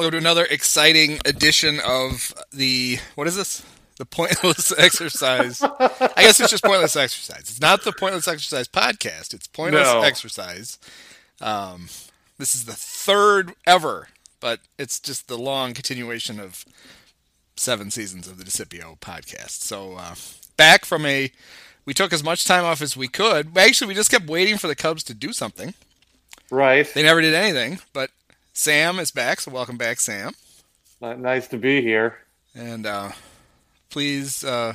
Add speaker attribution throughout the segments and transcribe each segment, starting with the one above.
Speaker 1: Welcome to another exciting edition of the what is this? The pointless exercise. I guess it's just pointless exercise. It's not the pointless exercise podcast. It's pointless
Speaker 2: No.
Speaker 1: exercise. Um, this is the third ever, but it's just the long continuation of seven seasons of the Discipio podcast. So uh, back from a, we took as much time off as we could. Actually, we just kept waiting for the Cubs to do something.
Speaker 2: Right.
Speaker 1: They never did anything, but Sam is back, so welcome back, Sam.
Speaker 2: Nice to be here.
Speaker 1: And uh, please uh,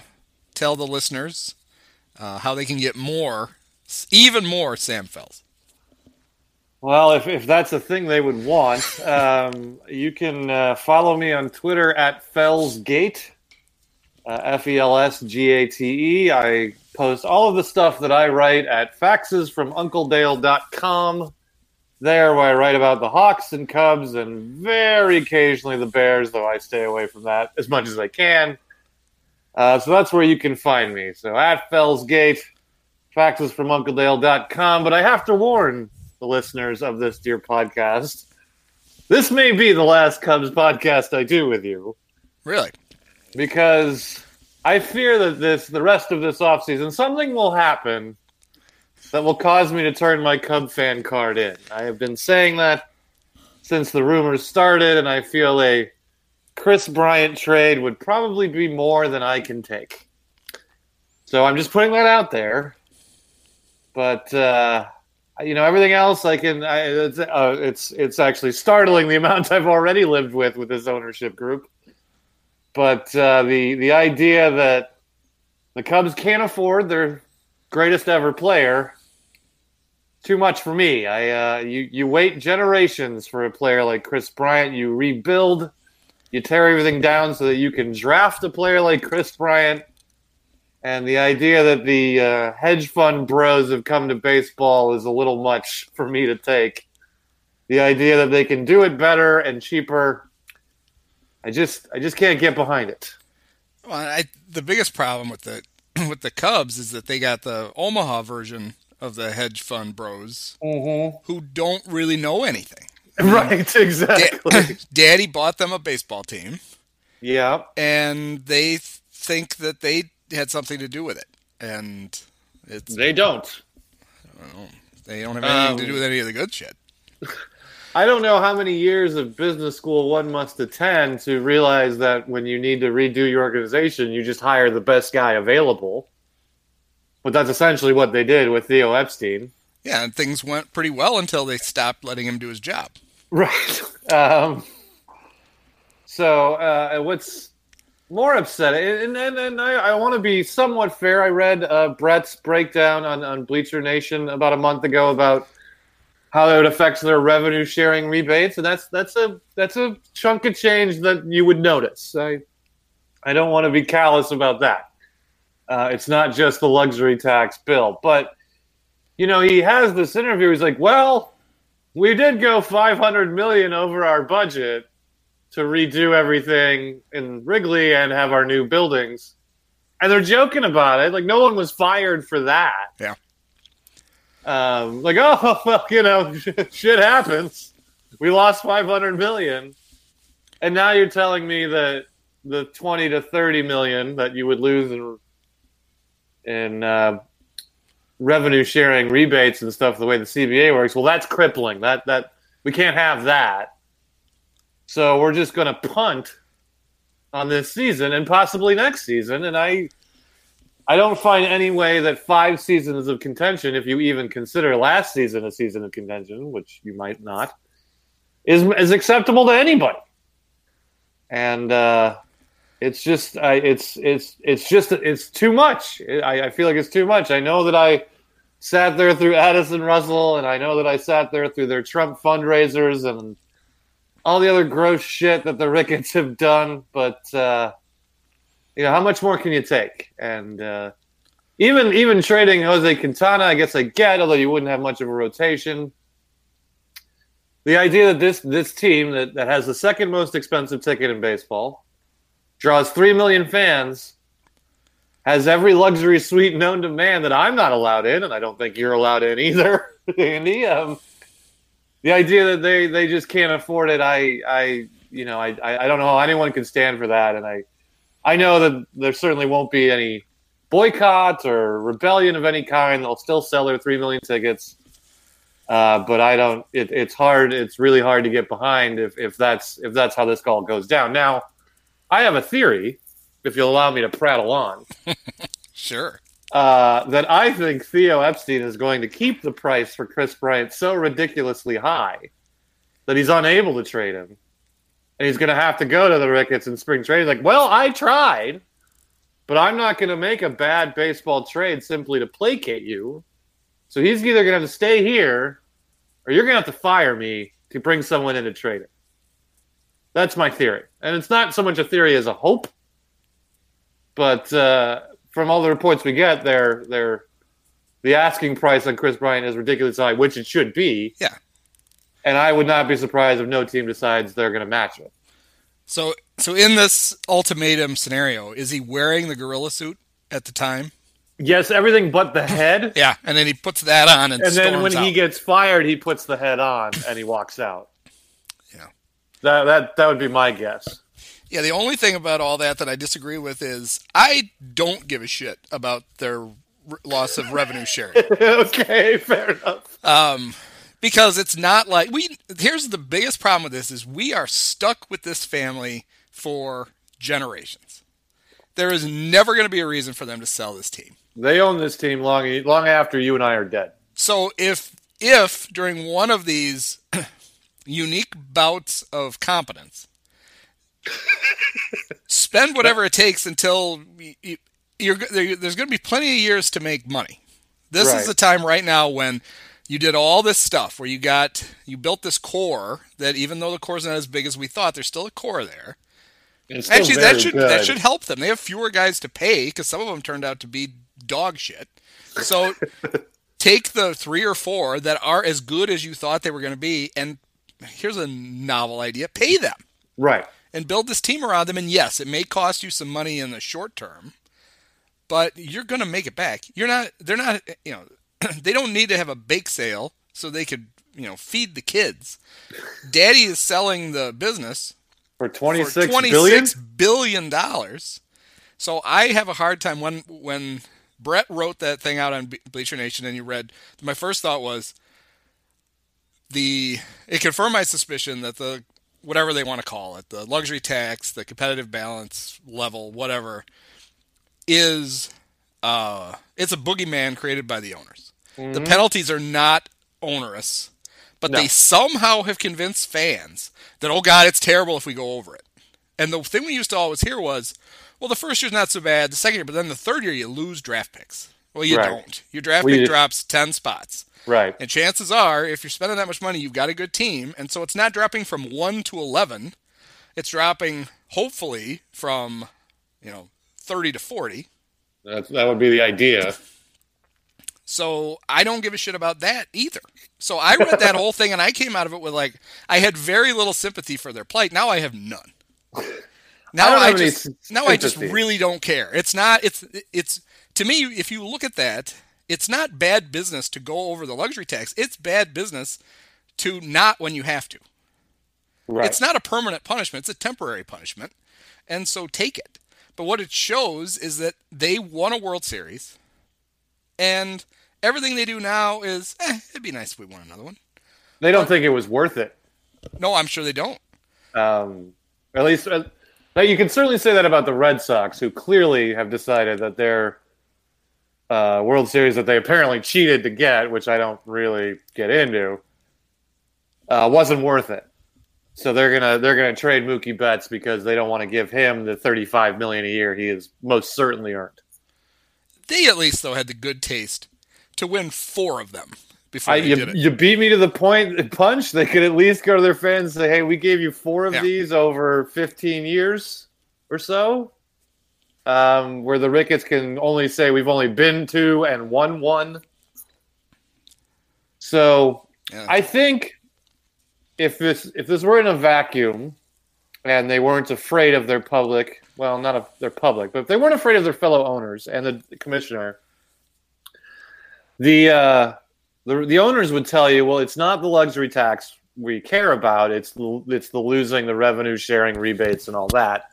Speaker 1: tell the listeners uh, how they can get more, even more Sam Fels.
Speaker 2: Well, if, if that's a thing they would want, um, you can uh, follow me on Twitter at Felsgate, uh, F E L S G A T E. I post all of the stuff that I write at faxesfromuncledale.com. There, where I write about the Hawks and Cubs and very occasionally the Bears, though I stay away from that as much as I can. Uh, so that's where you can find me. So at Felsgate, faxesfromuncledale.com. But I have to warn the listeners of this dear podcast. This may be the last Cubs podcast I do with you
Speaker 1: Really?
Speaker 2: because I fear that this the rest of this offseason something will happen that will cause me to turn my Cub fan card in. I have been saying that since the rumors started, and I feel a Kris Bryant trade would probably be more than I can take. So I'm just putting that out there. But uh, you know, everything else I can. I, it's, uh, it's it's actually startling the amount I've already lived with with this ownership group. But uh, the the idea that the Cubs can't afford their greatest ever player, too much for me. I uh, you you wait generations for a player like Kris Bryant. You rebuild, you tear everything down so that you can draft a player like Kris Bryant. And the idea that the uh, hedge fund bros have come to baseball is a little much for me to take. The idea that they can do it better and cheaper, I just I just can't get behind it.
Speaker 1: Well, I, the biggest problem with the with the Cubs is that they got the Omaha version of the hedge fund bros
Speaker 2: Mm-hmm.
Speaker 1: who don't really know anything.
Speaker 2: Right,
Speaker 1: Da-
Speaker 2: exactly.
Speaker 1: Daddy bought them a baseball team,
Speaker 2: yeah.
Speaker 1: and they think that they had something to do with it, and it's
Speaker 2: They don't.
Speaker 1: they don't have anything to
Speaker 2: Um,
Speaker 1: do with any of the good shit.
Speaker 2: I don't know how many years of business school one must attend to realize that when you need to redo your organization, you just hire the best guy available. But that's essentially what they did with Theo Epstein.
Speaker 1: Yeah, and things went pretty well until they stopped letting him do his job.
Speaker 2: Right. Um, so uh, what's more upsetting, and, and, and I, I want to be somewhat fair. I read uh, Brett's breakdown on, on Bleacher Nation about a month ago about how it affects their revenue sharing rebates, and that's that's a that's a chunk of change that you would notice. I I don't want to be callous about that. Uh, it's not just the luxury tax bill, but you know he has this interview. He's like, well we did go 500 million over our budget to redo everything in Wrigley and have our new buildings. And they're joking about it. Like no one was fired for that.
Speaker 1: Yeah.
Speaker 2: Um, like, oh, well, you know, shit happens. We lost 500 million. And now you're telling me that the 20 to 30 million that you would lose in in uh, revenue sharing rebates and stuff the way the CBA works, well, that's crippling. That that we can't have that. So we're just going to punt on this season and possibly next season. And I, I don't find any way that five seasons of contention, if you even consider last season a season of contention, which you might not, is is acceptable to anybody. And uh, it's just I, it's it's it's just it's too much. I, I feel like it's too much. I know that I sat there through Addison Russell, and I know that I sat there through their Trump fundraisers and all the other gross shit that the Ricketts have done. But uh, you know, how much more can you take? And uh, even even trading Jose Quintana, I guess I get, although you wouldn't have much of a rotation. The idea that this this team that, that has the second most expensive ticket in baseball draws three million fans, has every luxury suite known to man that I'm not allowed in, and I don't think you're allowed in either, Andy. Um, the idea that they, they just can't afford it, I I you know, I, I don't know how anyone can stand for that, and I I know that there certainly won't be any boycott or rebellion of any kind. They'll still sell their three million tickets. Uh, but I don't. It, it's hard. It's really hard to get behind if, if that's if that's how this all goes down. Now, I have a theory, if you'll allow me to prattle on,
Speaker 1: Sure.
Speaker 2: uh, that I think Theo Epstein is going to keep the price for Kris Bryant so ridiculously high that he's unable to trade him, and he's going to have to go to the Ricketts in spring training. Like, well, I tried, but I'm not going to make a bad baseball trade simply to placate you. So he's either going to have to stay here, or you're going to have to fire me to bring someone in to trade him. That's my theory, and it's not so much a theory as a hope, but uh, from all the reports we get, they're they're the asking price on Kris Bryant is ridiculously high, which it should be.
Speaker 1: Yeah.
Speaker 2: And I would not be surprised if no team decides they're going to match it.
Speaker 1: So, so in this ultimatum scenario, is he wearing the gorilla suit at the time?
Speaker 2: Yes, everything but the head.
Speaker 1: Yeah, and then he puts that on and,
Speaker 2: and then when
Speaker 1: storms
Speaker 2: he gets fired, he puts the head on and he walks out. That that that would be my guess.
Speaker 1: Yeah, the only thing about all that that I disagree with is I don't give a shit about their loss of revenue sharing.
Speaker 2: okay, fair enough.
Speaker 1: Um, because it's not like we. Here's the biggest problem with this: is we are stuck with this family for generations. There is never going to be a reason for them to sell this team.
Speaker 2: They own this team long long after you and I are dead.
Speaker 1: So if if during one of these unique bouts of competence, spend whatever it takes until y- y- you're, there, there's going to be plenty of years to make money. This
Speaker 2: Right.
Speaker 1: is the time right now when you did all this stuff where you got you built this core that even though the core's not as big as we thought, there's still a core there. Actually, that should
Speaker 2: good.
Speaker 1: that should help them. They have fewer guys to pay because some of them turned out to be dog shit. So take the three or four that are as good as you thought they were going to be, and here's a novel idea: pay them
Speaker 2: right.
Speaker 1: and build this team around them. And yes, it may cost you some money in the short term, but you're going to make it back. You're not. They're not. You know, they don't need to have a bake sale so they could you know feed the kids. Daddy is selling the business
Speaker 2: For twenty
Speaker 1: for
Speaker 2: six billion.
Speaker 1: twenty-six billion dollars. So I have a hard time when when Brett wrote that thing out on Bleacher Nation and you read. My first thought was the it confirmed my suspicion that the whatever they want to call it, the luxury tax, the competitive balance level, whatever, is uh, it's a boogeyman created by the owners. The penalties are not onerous, but
Speaker 2: No.
Speaker 1: they somehow have convinced fans that oh god, it's terrible if we go over it. And the thing we used to always hear was, well, the first year's not so bad, the second year, but then the third year you lose draft picks. Well, you
Speaker 2: Right.
Speaker 1: don't. Your draft
Speaker 2: Well,
Speaker 1: pick
Speaker 2: you-
Speaker 1: drops ten spots.
Speaker 2: Right.
Speaker 1: And chances are, if you're spending that much money, you've got a good team. And so it's not dropping from 1 to 11. It's dropping, hopefully, from, you know, 30 to 40.
Speaker 2: That that would be the idea.
Speaker 1: So I don't give a shit about that either. So I read that whole thing and I came out of it with like, I had very little sympathy for their plight. Now I have none. Now
Speaker 2: don't
Speaker 1: I, just, now I just really don't care. It's not, it's, it's, to me, if you look at that, it's not bad business to go over the luxury tax. It's bad business to not when you have to.
Speaker 2: Right.
Speaker 1: It's not a permanent punishment, it's a temporary punishment. And so take it. But what it shows is that they won a World Series and everything they do now is, eh, it'd be nice if we won another one.
Speaker 2: they don't think it was worth it.
Speaker 1: No, I'm sure they don't.
Speaker 2: Um, at least, uh, now you can certainly say that about the Red Sox, who clearly have decided that their uh, World Series that they apparently cheated to get, which I don't really get into, uh, wasn't worth it. So they're gonna they're gonna trade Mookie Betts because they don't want to give him the thirty five million a year he has most certainly earned.
Speaker 1: They at least, though, had the good taste to win four of them before
Speaker 2: I, you,
Speaker 1: did it.
Speaker 2: you beat me to the point punch. They could at least go to their fans and say, "Hey, we gave you four of
Speaker 1: Yeah.
Speaker 2: these over 15 years or so." Um, where the Ricketts can only say we've only been to and won one. So
Speaker 1: Yeah.
Speaker 2: I think if this if this were in a vacuum and they weren't afraid of their public, well, not of their public, but if they weren't afraid of their fellow owners and the commissioner, the uh, the the owners would tell you, well, it's not the luxury tax we care about. It's the, it's the losing the revenue sharing rebates and all that.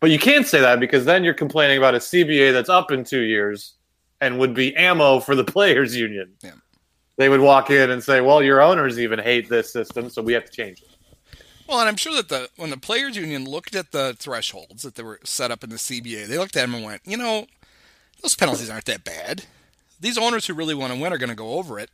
Speaker 2: But you can't say that because then you're complaining about a CBA that's up in two years and would be ammo for the players union.
Speaker 1: Yeah.
Speaker 2: They would walk in and say, "Well, your owners even hate this system, so we have to change it."
Speaker 1: Well, and I'm sure that the when the players union looked at the thresholds that they were set up in the CBA, they looked at them and went, you know, those penalties aren't that bad. These owners who really want to win are going to go over it,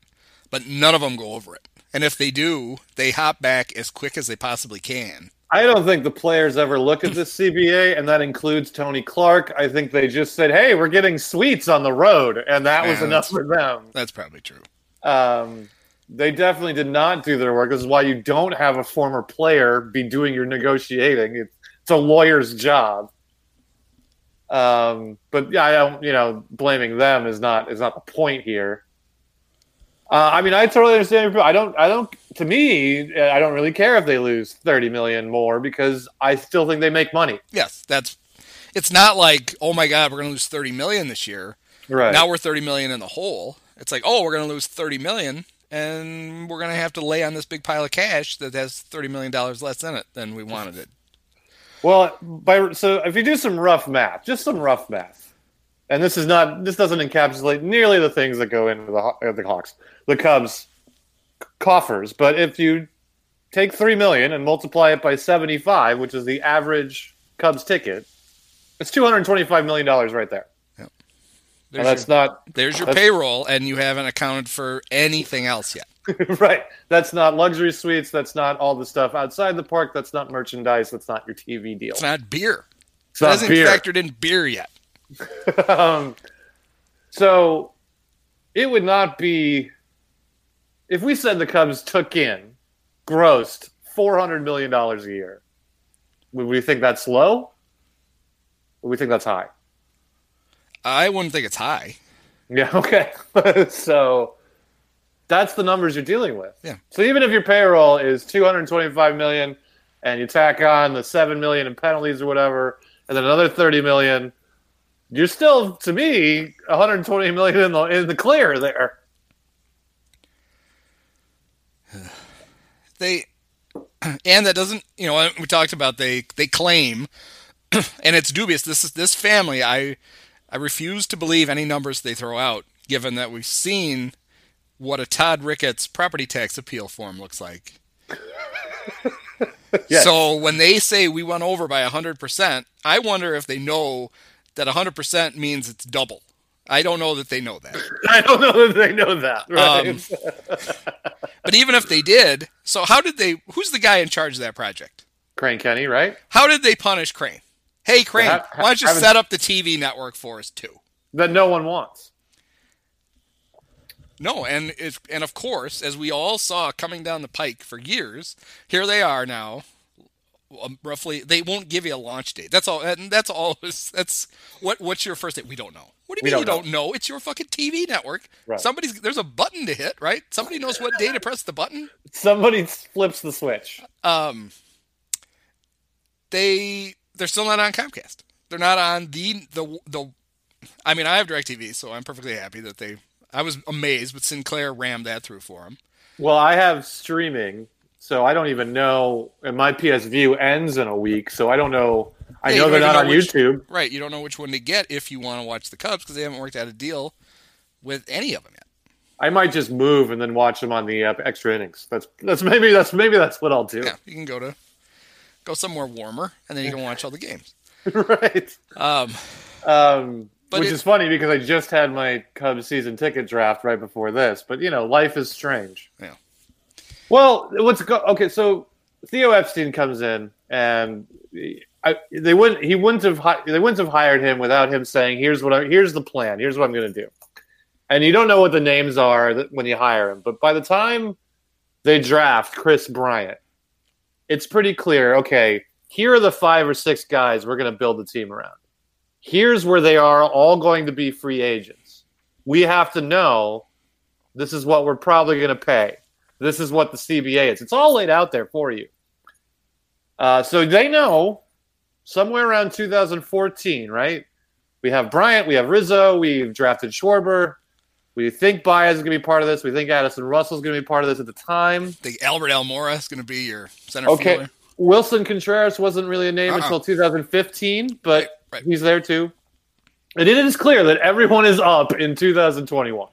Speaker 1: but none of them go over it. And if they do, they hop back as quick as they possibly can.
Speaker 2: I don't think the players ever look at this CBA, and that includes Tony Clark. I think they just said, "Hey, we're getting suites on the road," and that was enough for them.
Speaker 1: That's probably true.
Speaker 2: Um, they definitely did not do their work. This is why you don't have a former player be doing your negotiating. It's, it's a lawyer's job. Um, but yeah, I don't. You know, blaming them is not is not the point here. Uh, I mean, I totally understand. I don't. I don't. To me, I don't really care if they lose thirty million more because I still think they make money.
Speaker 1: Yes, that's. It's not like, oh my God, we're going to lose 30 million this year.
Speaker 2: Right.
Speaker 1: Now we're 30 million in the hole. It's like, oh, we're going to lose 30 million, and we're going to have to lay on this big pile of cash that has 30 million dollars less in it than we wanted it.
Speaker 2: Well, by so if you do some rough math, just some rough math, and this is not this doesn't encapsulate nearly the things that go into the uh, the Hawks, the Cubs coffers, but if you take three million and multiply it by seventy five, which is the average Cubs ticket, it's two hundred twenty five million dollars right there.
Speaker 1: There's,
Speaker 2: that's
Speaker 1: your,
Speaker 2: not
Speaker 1: there's your payroll, and you haven't accounted for anything else yet.
Speaker 2: right. That's not luxury suites. That's not all the stuff outside the park. That's not merchandise. That's not your TV deal.
Speaker 1: It's not beer.
Speaker 2: It's
Speaker 1: It
Speaker 2: not
Speaker 1: hasn't
Speaker 2: beer.
Speaker 1: factored in beer yet.
Speaker 2: um, so it would not be if we said the Cubs took in, grossed four hundred million dollars a year. Would we think that's low? Would we think that's high?
Speaker 1: I wouldn't think it's high.
Speaker 2: Yeah. Okay. so that's the numbers you're dealing with.
Speaker 1: Yeah.
Speaker 2: So even if your payroll is two hundred twenty-five million, and you tack on the seven million in penalties or whatever, and then another thirty million, you're still, to me, one hundred twenty million in the in the clear there.
Speaker 1: they and that doesn't you know we talked about they they claim and it's dubious this is this family i i refuse to believe any numbers they throw out given that we've seen what a todd ricketts property tax appeal form looks like
Speaker 2: Yes.
Speaker 1: so when they say we went over by 100% i wonder if they know that 100% means it's double i don't know that they know that
Speaker 2: I don't know that they know that. Right?
Speaker 1: Um, but even if they did so how did they who's the guy in charge of that project
Speaker 2: Crane Kenny, right?
Speaker 1: How did they punish Crane? Hey, Crane,
Speaker 2: Ha- ha-
Speaker 1: why don't you
Speaker 2: haven't-
Speaker 1: set up the TV network for us too?
Speaker 2: That no one wants.
Speaker 1: No, and it's, and of course, as we all saw coming down the pike for years, here they are now. Um, roughly, they won't give you a launch date. That's all. And that's all. That's what. What's your first date? We don't know. What do you
Speaker 2: We
Speaker 1: mean
Speaker 2: don't
Speaker 1: you don't know? It's your fucking TV network.
Speaker 2: Right.
Speaker 1: Somebody's there's a button to hit, right? Somebody knows what day to press the button.
Speaker 2: Somebody flips the switch.
Speaker 1: Um, they they're still not on Comcast. They're not on the the the. I mean, I have Directv, so I'm perfectly happy that they. I was amazed, but Sinclair rammed that through for them.
Speaker 2: Well, I have streaming, so I don't even know. And my PS Vue ends in a week, so I don't know. I
Speaker 1: Yeah,
Speaker 2: know they're not
Speaker 1: even
Speaker 2: on
Speaker 1: which-
Speaker 2: YouTube.
Speaker 1: Right, you don't know which one to get if you want to watch the Cubs because they haven't worked out a deal with any of them yet.
Speaker 2: I might just move and then watch them on the uh, extra innings. That's that's maybe that's maybe that's what I'll do.
Speaker 1: Yeah, you can go to go somewhere warmer and then you can watch all the games.
Speaker 2: right.
Speaker 1: Um,
Speaker 2: Um,
Speaker 1: But
Speaker 2: which
Speaker 1: it-
Speaker 2: is funny because I just had my Cubs season ticket draft right before this. But you know, life is strange.
Speaker 1: Yeah.
Speaker 2: Well, what's go- okay? So Theo Epstein comes in, and I, they wouldn't. He wouldn't have. hi- They wouldn't have hired him without him saying, "Here's what. I, here's the plan. Here's what I'm going to do." And you don't know what the names are that, when you hire him, but by the time they draft Kris Bryant, it's pretty clear. Okay, here are the five or six guys we're going to build the team around here's where they are all going to be free agents. We have to know this is what we're probably going to pay. This is what the CBA is. It's all laid out there for you. Uh, so they know somewhere around 2014, right? We have Bryant, we have Rizzo, we've drafted Schwarber. We think Baez is going to be part of this. We think Addison Russell is going to be part of this at the time.
Speaker 1: think Albert Almora is going to be your center
Speaker 2: Okay.
Speaker 1: fielder.
Speaker 2: Willson Contreras wasn't really a name
Speaker 1: Uh-uh.
Speaker 2: until 2015, but
Speaker 1: Right, right.
Speaker 2: he's there too. And it is clear that everyone is up in 2021.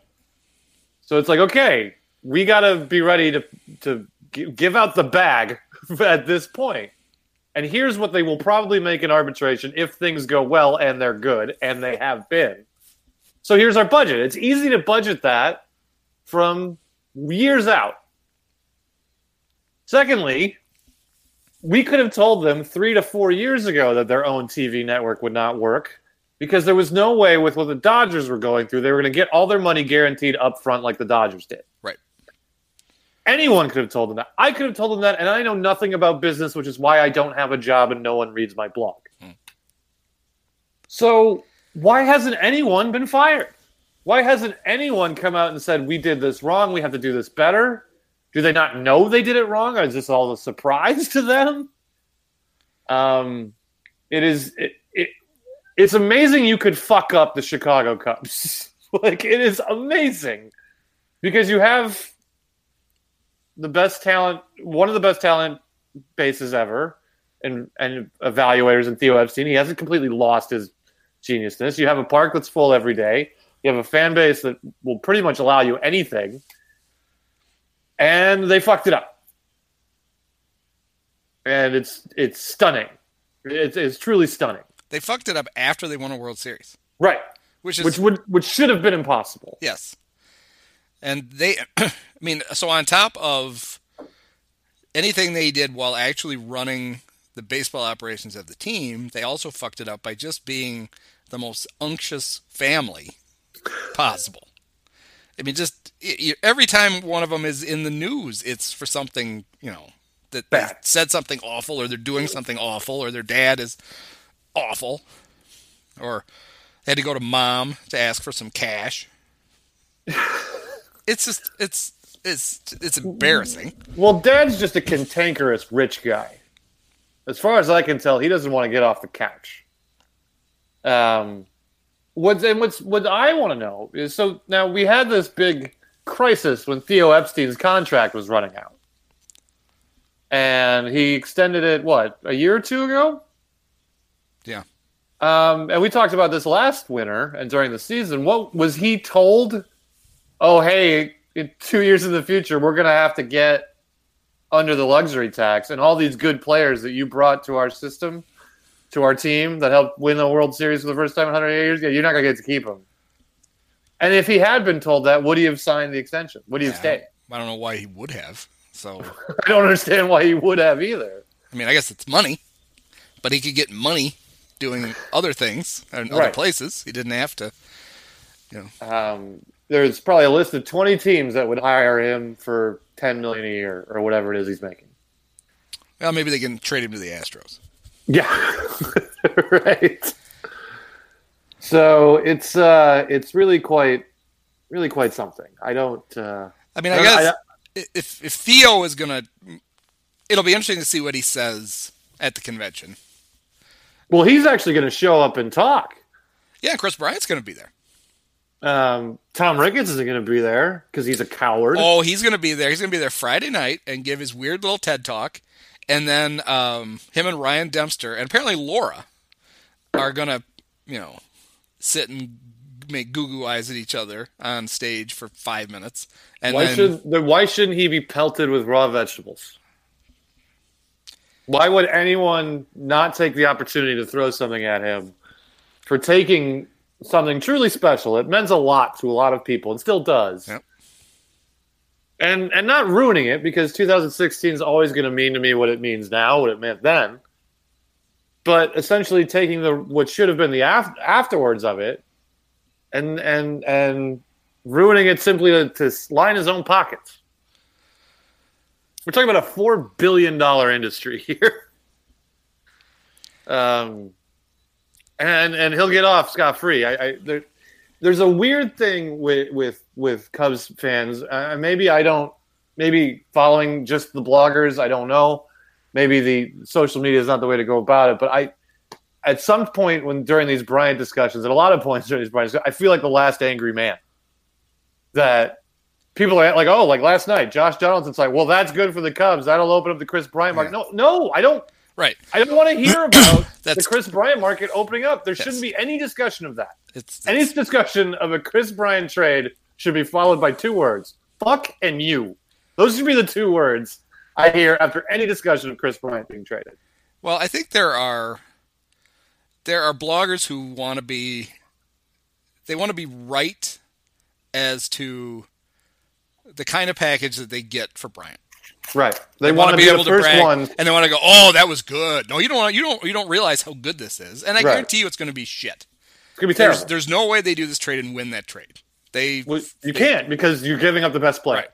Speaker 2: So it's like, okay, we got to be ready to to give out the bag at this point. And here's what they will probably make in arbitration if things go well and they're good, and they have been. So here's our budget. It's easy to budget that from years out. Secondly, we could have told them three to four years ago that their own TV network would not work because there was no way with what the Dodgers were going through, they were going to get all their money guaranteed up front like the Dodgers did. Anyone could have told them that. I could have told them that, and I know nothing about business, which is why I don't have a job and no one reads my blog. So, why hasn't anyone been fired? Why hasn't anyone come out and said, we did this wrong, we have to do this better? Do they not know they did it wrong? Or is this all a surprise to them? Um, it is. It, it, it's amazing you could fuck up the Chicago Cubs. like it is amazing because you have the best talent, one of the best talent bases ever, and and evaluators and Theo Epstein. He hasn't completely lost his geniusness. You have a park that's full every day. You have a fan base that will pretty much allow you anything and they fucked it up. And it's it's stunning. It's, it's truly stunning.
Speaker 1: They fucked it up after they won a World Series,
Speaker 2: Right.
Speaker 1: which is
Speaker 2: Which would which should have been impossible.
Speaker 1: yes. And they, I mean, so on top of anything they did while actually running the baseball operations of the team, they also fucked it up by just being the most unctuous family possible. I mean, just it, every time one of them is in the news, it's for something you know that they
Speaker 2: Bad.
Speaker 1: said something awful, or they're doing something awful, or their dad is awful, or they had to go to mom to ask for some cash. it's just it's it's it's embarrassing.
Speaker 2: Well, Dad's just a cantankerous rich guy. As far as I can tell, he doesn't want to get off the couch. Um, what's and what's what I want to know is so now we had this big crisis when Theo Epstein's contract was running out, and he extended it what a year or two ago.
Speaker 1: Yeah.
Speaker 2: Um, and we talked about this last winter and during the season. What was he told? Oh, hey, in two years in the future, we're going to have to get under the luxury tax, and all these good players that you brought to our system, to our team that helped win the World Series for the first time in 100 years, yeah, you're not going to get to keep them. And if he had been told that, would he have signed the extension? Would he have stayed?
Speaker 1: I don't know why he would have. So
Speaker 2: I don't understand why he would have either.
Speaker 1: I mean, I guess it's money, but he could get money doing other things in other
Speaker 2: Right.
Speaker 1: places. He didn't have to. you know.
Speaker 2: Um, there's probably a list of 20 teams that would hire him for 10 million a year or whatever it is he's making.
Speaker 1: Well, maybe they can trade him to the Astros.
Speaker 2: Yeah, right. So it's uh, it's really quite, really quite something. I don't. Uh,
Speaker 1: I mean, I
Speaker 2: I-
Speaker 1: guess
Speaker 2: I-
Speaker 1: if if Theo is gonna, it'll be interesting to see what he says at the convention.
Speaker 2: well, he's actually going to show up and talk.
Speaker 1: Yeah, Kris Bryant's gonna be there.
Speaker 2: Um, Tom Ricketts isn't going to be there because he's a coward.
Speaker 1: Oh, he's gonna be there. He's gonna be there Friday night and give his weird little TED talk, and then um, him and Ryan Dempster and apparently Laura are gonna, you know, sit and make goo goo eyes at each other on stage for five minutes, and
Speaker 2: why
Speaker 1: then
Speaker 2: should then why shouldn't he be pelted with raw vegetables? Why would anyone not take the opportunity to throw something at him for taking something truly special? It means a lot to a lot of people and still does.
Speaker 1: Yep.
Speaker 2: And and not ruining it because 2016 is always going to mean to me what it means now, what it meant then. But essentially taking the what should have been the af- afterwards of it and and and ruining it simply to, to line his own pockets. We're talking about a four billion dollar industry here, um, and and he'll get off scot free. I, I there, there's a weird thing with with with Cubs fans. Uh, maybe I don't. Maybe following just the bloggers. I don't know. Maybe the social media is not the way to go about it. But I, at some point when during these Bryant discussions, at a lot of points during these Bryant, discussions, I feel like the last angry man that people are like, oh, like last night, Josh Donaldson's like, well, that's good for the Cubs. That'll open up the Kris Bryant market. No, no, I don't.
Speaker 1: Right.
Speaker 2: I don't want to hear about the Kris Bryant market opening up. There
Speaker 1: Yes.
Speaker 2: shouldn't be any discussion of that.
Speaker 1: It's,
Speaker 2: Any
Speaker 1: it's
Speaker 2: discussion of a Kris Bryant trade should be followed by two words: "fuck" and "you." Those should be the two words I hear after any discussion of Kris Bryant being traded.
Speaker 1: well, I think there are there are bloggers who want to be they want to be right as to the kind of package that they get for Bryant.
Speaker 2: Right. They, want to be, the first
Speaker 1: brag,
Speaker 2: one.
Speaker 1: and they want to go, "Oh, that was good." No, you don't want you don't you don't realize how good this is, and I
Speaker 2: Right.
Speaker 1: guarantee you it's going to be shit.
Speaker 2: It's gonna be
Speaker 1: There's
Speaker 2: terrible.
Speaker 1: there's no way they do this trade and win that trade. They
Speaker 2: Well, you can't because you're giving up the best player.
Speaker 1: Right.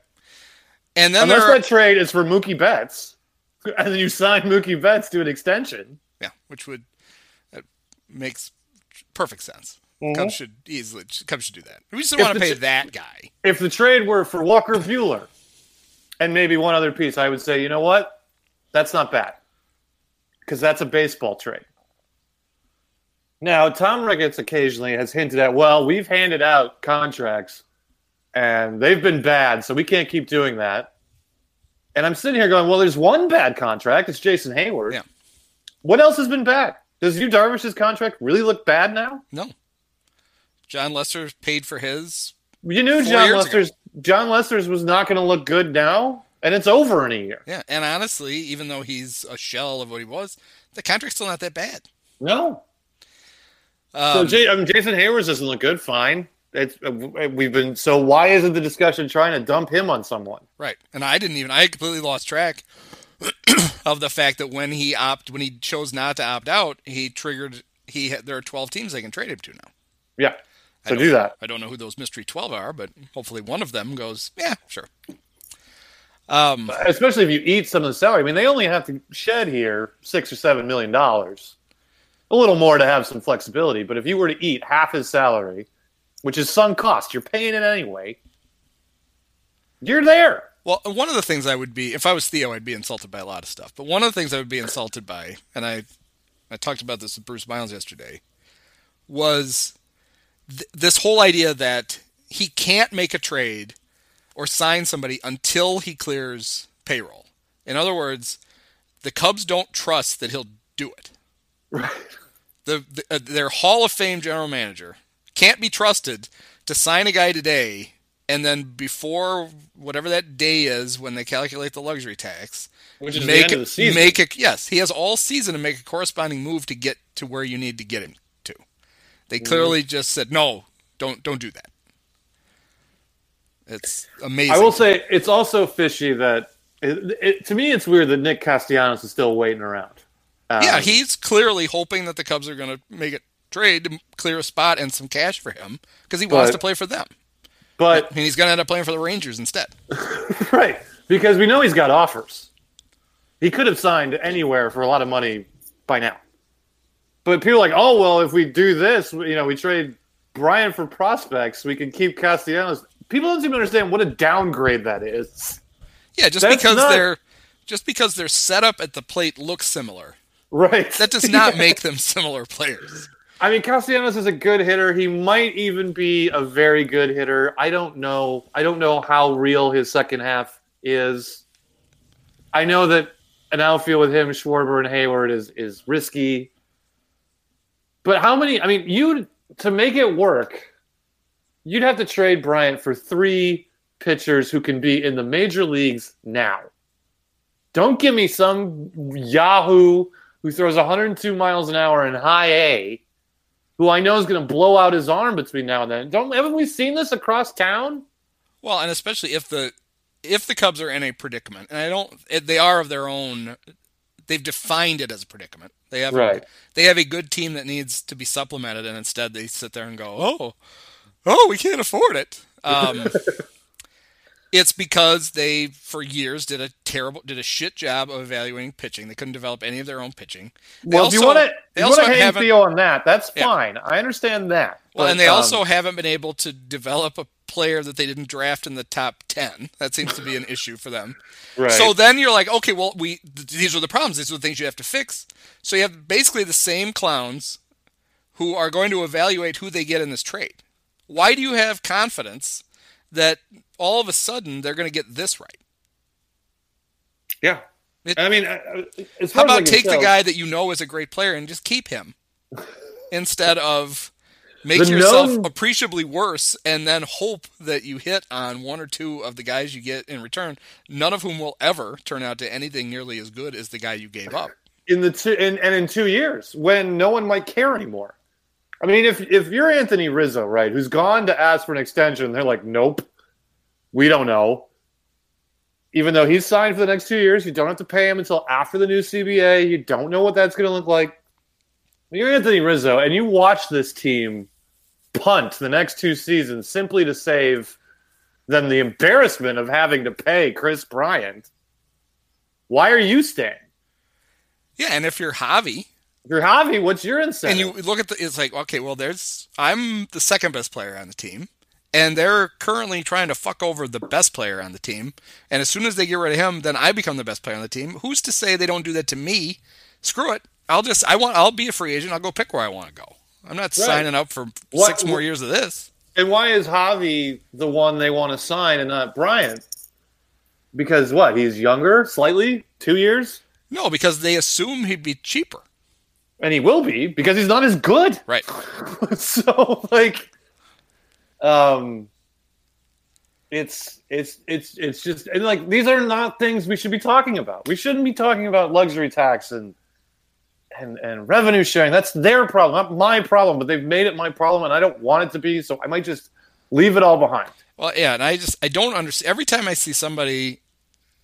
Speaker 1: and then
Speaker 2: Unless
Speaker 1: are,
Speaker 2: that trade is for Mookie Betts, and then you sign Mookie Betts to an extension.
Speaker 1: yeah, which would that makes perfect sense.
Speaker 2: Mhm.
Speaker 1: Cubs should easily Cubs should do that. We just don't want to pay
Speaker 2: ch-
Speaker 1: that guy.
Speaker 2: If the trade were for Walker Buehler and maybe one other piece, I would say, you know what? That's not bad because that's a baseball trade. Now, Tom Ricketts occasionally has hinted at, well, we've handed out contracts and they've been bad, so we can't keep doing that. And I'm sitting here going, well, there's one bad contract. It's Jason Heyward.
Speaker 1: Yeah.
Speaker 2: What else has been bad? Does Yu Darvish's contract really look bad now?
Speaker 1: No, Jon Lester paid for his.
Speaker 2: You knew
Speaker 1: Jon
Speaker 2: Lester's Jon Lester's was not going to look good now, and it's over in a year.
Speaker 1: Yeah, and honestly, even though he's a shell of what he was, the contract's still not that bad.
Speaker 2: No.
Speaker 1: Um,
Speaker 2: so J- I mean, Jason Heyward doesn't look good. Fine. It's, uh, we've been so. Why isn't the discussion trying to dump him on someone?
Speaker 1: Right. And I didn't even I completely lost track of the fact that when he opt when he chose not to opt out, he triggered he there are 12 teams they can trade him to now.
Speaker 2: Yeah.
Speaker 1: Don't-
Speaker 2: do that.
Speaker 1: I don't know who those mystery 12 are, but hopefully one of them goes, yeah, sure. Um
Speaker 2: Especially if you eat some of the salary. I mean, they only have to shed here six or seven million dollars. A little more to have some flexibility, but if you were to eat half his salary, which is sunk cost, you're paying it anyway. You're there.
Speaker 1: well, one of the things I would be if I was Theo, I'd be insulted by a lot of stuff. But one of the things I would be insulted by, and I I talked about this with Bruce Miles yesterday, was th- this whole idea that he can't make a trade or sign somebody until he clears payroll. In other words, the Cubs don't trust that he'll do it.
Speaker 2: Right.
Speaker 1: The, the uh, their Hall of Fame general manager can't be trusted to sign a guy today and then before whatever that day is when they calculate the luxury tax,
Speaker 2: Which is
Speaker 1: make
Speaker 2: the end of the season.
Speaker 1: make a yes, he has all season to make a corresponding move to get to where you need to get him. They
Speaker 2: Mm-hmm.
Speaker 1: clearly just said no, don't don't do that. It's amazing.
Speaker 2: I will say it's also fishy that it, it, to me it's weird that Nick Castellanos is still waiting around. Um,
Speaker 1: yeah, he's clearly hoping that the Cubs are going to make a trade to clear a spot and some cash for him because he wants to play for them.
Speaker 2: but
Speaker 1: And he's going to end up playing for the Rangers instead.
Speaker 2: right because we know he's got offers. He could have signed anywhere for a lot of money by now. But people are like, oh well, if we do this, you know, we trade Bryant for prospects, we can keep Castellanos. People don't seem to understand what a downgrade that is.
Speaker 1: Yeah, just
Speaker 2: That's
Speaker 1: because
Speaker 2: not-
Speaker 1: they're just because their setup at the plate looks similar,
Speaker 2: Right.
Speaker 1: that does not make them similar players.
Speaker 2: I mean, Castellanos is a good hitter. He might even be a very good hitter. I don't know. I don't know how real his second half is. I know that an outfield with him, Schwarber and Heyward is is risky. But how many? I mean, you to make it work, you'd have to trade Bryant for three pitchers who can be in the major leagues now. Don't give me some Yahoo who throws 102 miles an hour in high A who I know is going to blow out his arm between now and then. Don't haven't we seen this across town?
Speaker 1: Well, and especially if the if the Cubs are in a predicament, and I don't, they are of their own. They've defined it as a predicament. They have
Speaker 2: Right.
Speaker 1: they have a good team that needs to be supplemented, and instead they sit there and go, "Oh, oh, we can't afford it." Um, it's because they, for years, did a terrible, did a shit job of evaluating pitching. They couldn't develop any of their own pitching. They
Speaker 2: Well, if you
Speaker 1: also-
Speaker 2: want to,
Speaker 1: they
Speaker 2: you want
Speaker 1: also
Speaker 2: to hang Theo on that. That's
Speaker 1: Yeah.
Speaker 2: fine. I understand that.
Speaker 1: Well,
Speaker 2: But,
Speaker 1: and they
Speaker 2: um,
Speaker 1: also haven't been able to develop a player that they didn't draft in the top ten. That seems to be an issue for them.
Speaker 2: right.
Speaker 1: So then you're like, okay, well, we th- these are the problems. These are the things you have to fix. So you have basically the same clowns who are going to evaluate who they get in this trade. Why do you have confidence that all of a sudden they're going to get this right.
Speaker 2: Yeah.
Speaker 1: It-
Speaker 2: I mean,
Speaker 1: How
Speaker 2: far as I
Speaker 1: about take the guy that you know is a great player and just keep him instead of make
Speaker 2: The
Speaker 1: yourself
Speaker 2: known-
Speaker 1: appreciably worse and then hope that you hit on one or two of the guys you get in return, none of whom will ever turn out to anything nearly as good as the guy you gave up.
Speaker 2: in the two and, and in two years when no one might care anymore. I mean, if if you're Anthony Rizzo, right, who's gone to ask for an extension, they're like, nope, we don't know. Even though he's signed for the next two years, you don't have to pay him until after the new CBA. You don't know what that's going to look like. When you're Anthony Rizzo and you watch this team punt the next two seasons simply to save them the embarrassment of having to pay Kris Bryant. Why are you staying?
Speaker 1: Yeah, and if you're Javi
Speaker 2: If you're Javi, what's your incentive?
Speaker 1: and you look at the, it's like, okay, well, there's, I'm the second best player on the team. And they're currently trying to fuck over the best player on the team. And as soon as they get rid of him, then I become the best player on the team. Who's to say they don't do that to me? Screw it. I'll just, I want, I'll be a free agent. I'll go pick where I want to go. I'm not signing up for
Speaker 2: What-
Speaker 1: six more years of this.
Speaker 2: And why is Javi the one they want to sign and not Bryant? Because what? He's younger, slightly, two years,
Speaker 1: No, because they assume he'd be cheaper.
Speaker 2: and he will be because he's not as good.
Speaker 1: Right.
Speaker 2: so like, um, it's it's it's it's just and like these are not things we should be talking about. We shouldn't be talking about luxury tax and and and revenue sharing. That's their problem, not my problem. But they've made it my problem, and I don't want it to be. So I might just leave it all behind.
Speaker 1: Well, yeah, and I just I don't understand. Every time I see somebody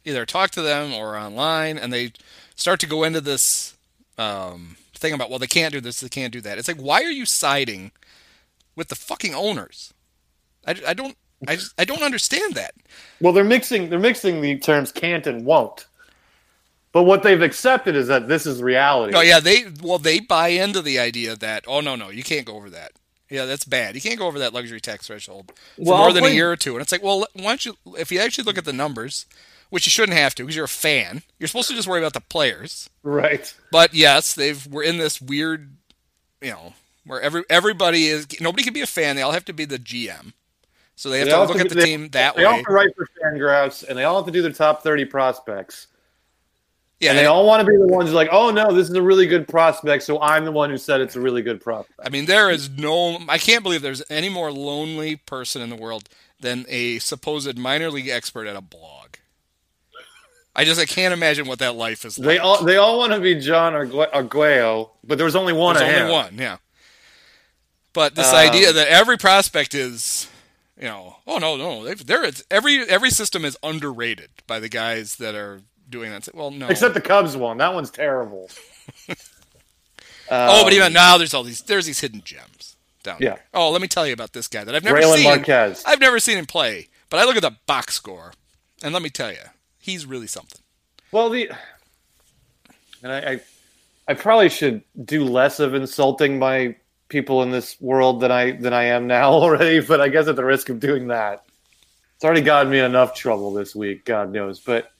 Speaker 1: either talk to them or online, and they start to go into this um, thing about well, they can't do this, they can't do that. It's like, why are you siding with the fucking owners? I, I don't I just, I don't understand that.
Speaker 2: Well, they're mixing they're mixing the terms can't and won't. But what they've accepted is that this is reality.
Speaker 1: Oh yeah, they well they buy into the idea that oh no no you can't go over that. Yeah, that's bad. You can't go over that luxury tax threshold for
Speaker 2: Well,
Speaker 1: more than a year or two. And it's like, well, why don't you? If you actually look at the numbers, which you shouldn't have to because you're a fan, you're supposed to just worry about the players.
Speaker 2: Right.
Speaker 1: But yes, they've we're in this weird, you know, where every everybody is nobody can be a fan. They all have to be the GM. So they have
Speaker 2: They
Speaker 1: to
Speaker 2: all
Speaker 1: look
Speaker 2: have
Speaker 1: at
Speaker 2: to
Speaker 1: the
Speaker 2: be-
Speaker 1: team that way.
Speaker 2: They all have to write for Fangraphs, and they all have to do their top thirty prospects.
Speaker 1: Yeah,
Speaker 2: And they all want to be the ones like, oh no, this is a really good prospect, so I'm the one who said it's a really good prospect.
Speaker 1: I mean, there is no. I can't believe there's any more lonely person in the world than a supposed minor league expert at a blog. I just I can't imagine what that life is like.
Speaker 2: They all they all want to be John Argu- Arguello, but there was only one
Speaker 1: There's only
Speaker 2: him.
Speaker 1: one, yeah. But this
Speaker 2: Um,
Speaker 1: idea that every prospect is, you know, oh no, no, they're it's, every every system is underrated by the guys that are doing that. Well, no,
Speaker 2: Except the Cubs one. That one's terrible.
Speaker 1: oh, but
Speaker 2: Um,
Speaker 1: even now there's all these there's these hidden gems down
Speaker 2: Yeah.
Speaker 1: there. Oh, let me tell you about this guy that I've never
Speaker 2: Brailyn
Speaker 1: seen.
Speaker 2: Marquez.
Speaker 1: I've never seen him play, but I look at the box score, and let me tell you, he's really something.
Speaker 2: Well, the and I, I, I probably should do less of insulting my people in this world than I than I am now already. But I guess at the risk of doing that, it's already gotten me enough trouble this week. God knows. But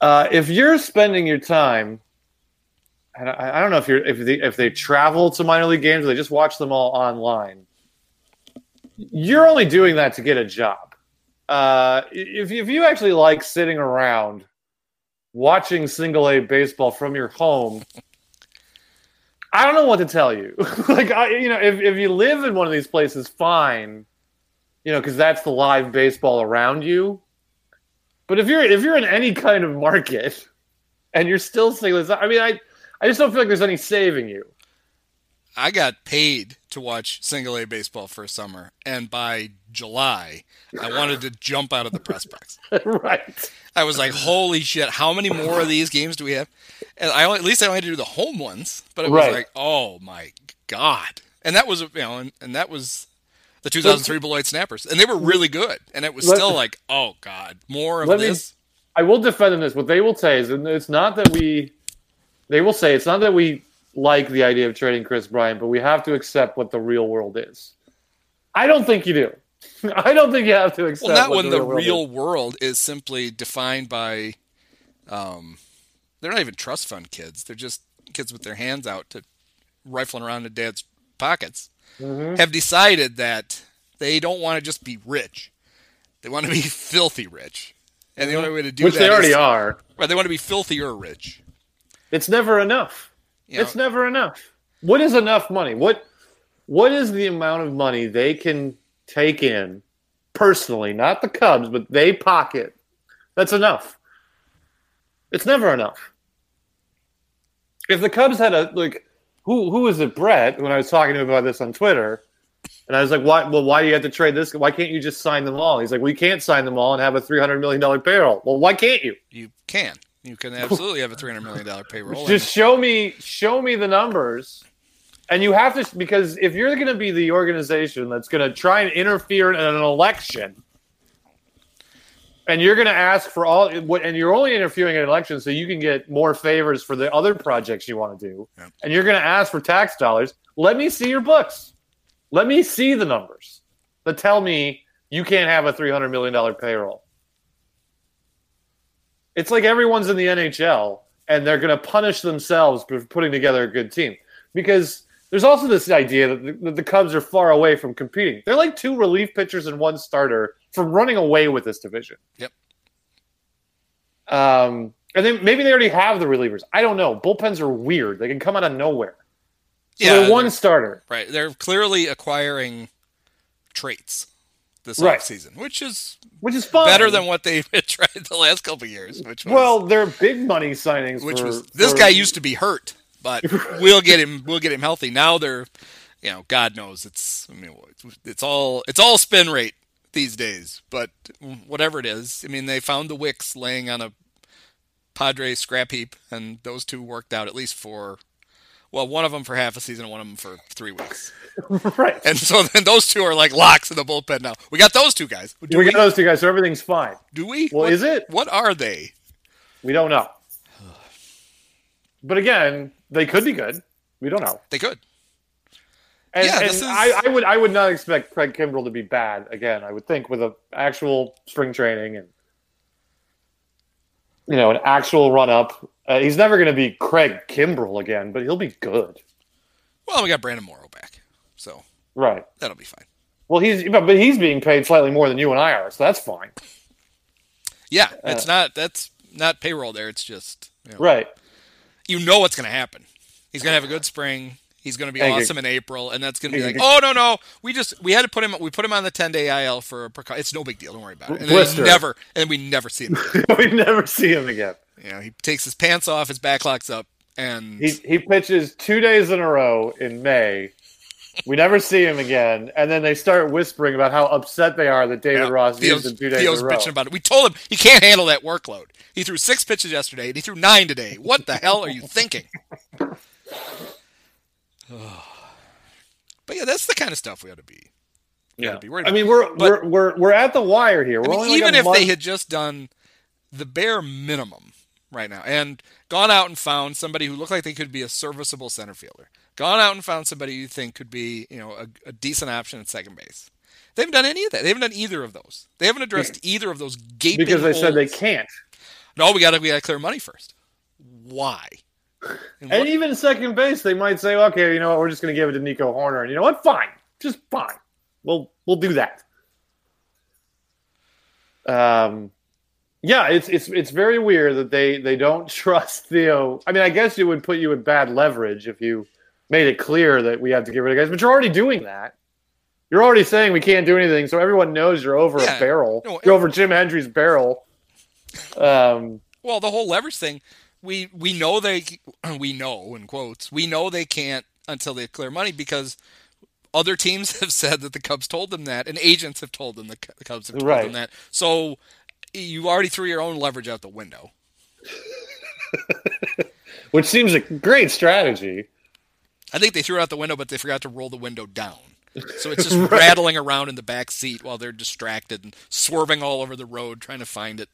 Speaker 2: uh, if you're spending your time, I, I don't know if you're if they if they travel to minor league games or they just watch them all online. You're only doing that to get a job. Uh, if if you actually like sitting around watching single A baseball from your home, I don't know what to tell you. like, I, you know, if, if you live in one of these places, fine, you know, because that's the live baseball around you. But if you're if you're in any kind of market and you're still single, I mean, I I just don't feel like there's any saving you.
Speaker 1: I got paid to watch single A baseball for a summer, and by July, I wanted to jump out of the press box.
Speaker 2: right.
Speaker 1: I was like, "Holy shit! How many more of these games do we have?" And I at least I only had to do the home ones, but it was
Speaker 2: Right.
Speaker 1: like, "Oh my god!" And that was you know, and, and that was the 2003 Beloit Snappers, and they were really good. And it was
Speaker 2: Let-
Speaker 1: still like, "Oh god, more of
Speaker 2: Let me-
Speaker 1: this."
Speaker 2: I will defend them this. What they will say is, and it's not that we, they will say it's not that we like the idea of trading Kris Bryant, but we have to accept what the real world is. I don't think you do. I don't think you have to accept.
Speaker 1: Well, not when the
Speaker 2: world
Speaker 1: real
Speaker 2: is.
Speaker 1: world is simply defined by, um, they're not even trust fund kids. They're just kids with their hands out to rifling around in dad's pockets.
Speaker 2: Mhm.
Speaker 1: Have decided that they don't want to just be rich. They want to be filthy rich, and the only way to do
Speaker 2: which
Speaker 1: that
Speaker 2: they already
Speaker 1: is-
Speaker 2: are.
Speaker 1: Right, they want to be filthier rich.
Speaker 2: It's never enough.
Speaker 1: You know,
Speaker 2: It's never enough. What is enough money? What what is the amount of money they can take in personally, not the Cubs, but they pocket? That's enough. It's never enough. If the Cubs had a like who who was it, Brett, when I was talking to him about this on Twitter, and I was like, Why well, why do you have to trade this? Why can't you just sign them all? He's like, We can't sign them all and have a three hundred million dollar payroll. Well, why can't you?
Speaker 1: you can. You can absolutely have a three hundred million dollar payroll.
Speaker 2: Just show me show me the numbers. And you have to because if you're going to be the organization that's going to try and interfere in an election and you're going to ask for all what and you're only interviewing in an election so you can get more favors for the other projects you want to do
Speaker 1: Yeah.
Speaker 2: and you're going to ask for tax dollars, let me see your books. Let me see the numbers that tell me you can't have a 300 million dollar payroll. It's like everyone's in the NHL and they're going to punish themselves for putting together a good team because there's also this idea that the, that the Cubs are far away from competing. They're like two relief pitchers and one starter from running away with this division.
Speaker 1: Yep.
Speaker 2: Um, and then maybe they already have the relievers. I don't know. Bullpens are weird. They can come out of nowhere. So
Speaker 1: yeah,
Speaker 2: they're one
Speaker 1: they're-
Speaker 2: starter.
Speaker 1: right. They're clearly acquiring traits this
Speaker 2: Right.
Speaker 1: offseason, which is
Speaker 2: Which is fine.
Speaker 1: better than what they've tried the last couple of years. Which was,
Speaker 2: well, they're big money signings.
Speaker 1: which
Speaker 2: for-
Speaker 1: was this
Speaker 2: for-
Speaker 1: guy used to be hurt, but we'll get him. We'll get him healthy. Now they're, you know, God knows it's. I mean, it's all it's all spin rate these days. But whatever it is, I mean, they found the wicks laying on a Padre scrap heap, and those two worked out at least for. Well, one of them for half a season, and one of them for three weeks,
Speaker 2: right.
Speaker 1: and so then those two are like locks in the bullpen now. We got those two guys. Do
Speaker 2: we
Speaker 1: we?
Speaker 2: get those two guys, so everything's fine.
Speaker 1: Do we?
Speaker 2: Well,
Speaker 1: what,
Speaker 2: is it?
Speaker 1: What are they?
Speaker 2: We don't know. But again, they could be good. We don't know.
Speaker 1: They could.
Speaker 2: And,
Speaker 1: Yeah,
Speaker 2: and
Speaker 1: is-
Speaker 2: I, I would I would not expect Craig Kimbrel to be bad again. I would think with a actual spring training and you know an actual run up. Uh, he's never going to be Craig Kimbrel again, but he'll be good.
Speaker 1: Well, we got Brandon Morrow back, so
Speaker 2: Right.
Speaker 1: that'll be fine.
Speaker 2: Well, he's but he's being paid slightly more than you and I are, so that's fine.
Speaker 1: Yeah, it's not that's not payroll there. It's just you know,
Speaker 2: Right.
Speaker 1: you know what's going to happen. He's going to have a good spring. He's going to be awesome in April, and that's going to be like, oh no no, we just we had to put him we put him on the ten day IL for a precau- It's no big deal. Don't worry about it. And then
Speaker 2: Blister.
Speaker 1: never and we never see him.
Speaker 2: we never see him again.
Speaker 1: you know, he takes his pants off, his back locks up, and
Speaker 2: He he pitches two days in a row in May. We never see him again, and then they start whispering about how upset they are that David
Speaker 1: Yeah,
Speaker 2: Ross
Speaker 1: Theo's,
Speaker 2: used him two days
Speaker 1: Theo's
Speaker 2: in a row.
Speaker 1: bitching about it. We told him he can't handle that workload. He threw six pitches yesterday, and he threw nine today. What the hell are you thinking? but yeah, that's the kind of stuff we ought to be.
Speaker 2: Yeah.
Speaker 1: be worried
Speaker 2: I mean, we're,
Speaker 1: But-
Speaker 2: we're we're we're at the wire here. We're
Speaker 1: I mean,
Speaker 2: like
Speaker 1: even if
Speaker 2: month-
Speaker 1: they had just done the bare minimum right now and gone out and found somebody who looked like they could be a serviceable center fielder, gone out and found somebody you think could be, you know, a, a decent option at second base. They haven't done any of that. They haven't done either of those. They haven't addressed hmm. either of those gaping
Speaker 2: because they said they can't.
Speaker 1: No, we got to we got to clear money first. Why? And
Speaker 2: And even second base, they might say, "Okay, you know what? We're just going to give it to Nico Hoerner." And you know what? Fine, just fine. We'll we'll do that. Um, yeah, it's it's it's very weird that they they don't trust Theo. I mean, I guess it would put you in bad leverage if you made it clear that we have to get rid of guys, but you're already doing that. You're already saying we can't do anything, so everyone knows you're over
Speaker 1: Yeah.
Speaker 2: a barrel.
Speaker 1: No,
Speaker 2: you're over Jim Hendry's barrel. Um,
Speaker 1: Well, the whole leverage thing, we we know they we know in quotes we know they can't until they clear money because other teams have said that the Cubs told them that, and agents have told them the Cubs have told
Speaker 2: Right.
Speaker 1: them that. So you already threw your own leverage out the window.
Speaker 2: which seems a great strategy.
Speaker 1: I think they threw it out the window, but they forgot to roll the window down. So it's just rattling around in the back seat while they're distracted and swerving all over the road trying to find it.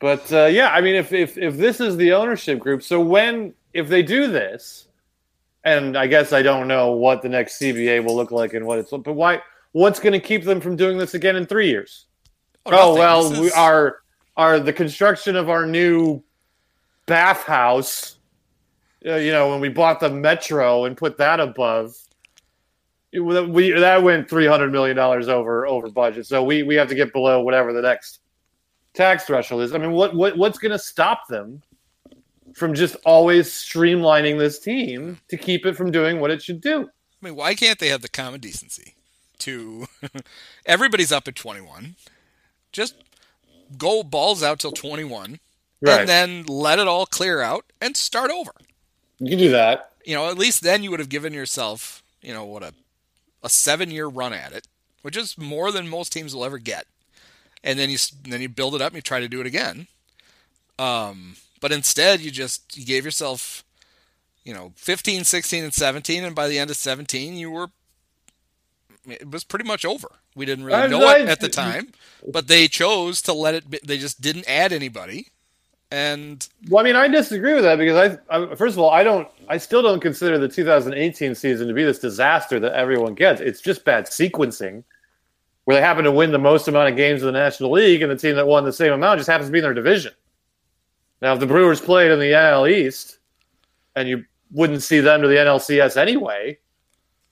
Speaker 2: But uh, yeah, I mean, if, if if this is the ownership group, so when if they do this, and I guess I don't know what the next CBA will look like and what it's, but why? What's going to keep them from doing this again in three years? Oh,
Speaker 1: nothing.
Speaker 2: well,
Speaker 1: This
Speaker 2: we are are the construction of our new bathhouse. Uh, you know, when we bought the Metro and put that above. it- we that went three hundred million dollars over over budget. So we we have to get below whatever the next tax threshold is. I mean, what what what's going to stop them from just always streamlining this team to keep it from doing what it should do?
Speaker 1: I mean, why can't they have the common decency to everybody's up at 21? Just go balls out till 21 and then let it all clear out and start over.
Speaker 2: you can do that.
Speaker 1: You know, at least then you would have given yourself, you know, what a a 7-year run at it, which is more than most teams will ever get. And then you then you build it up and you try to do it again. Um, but instead you just you gave yourself you know 15 16 and 17 and by the end of 17 you were it was pretty much over we didn't really know it at the time but they chose to let it be, they just didn't add anybody and
Speaker 2: Well, I mean, I disagree with that because I, I first of all, I don't, I still don't consider the 2018 season to be this disaster that everyone gets. It's just bad sequencing, where they happen to win the most amount of games in the National League, and the team that won the same amount just happens to be in their division. Now, if the Brewers played in the NL East, and you wouldn't see them to the NLCS anyway,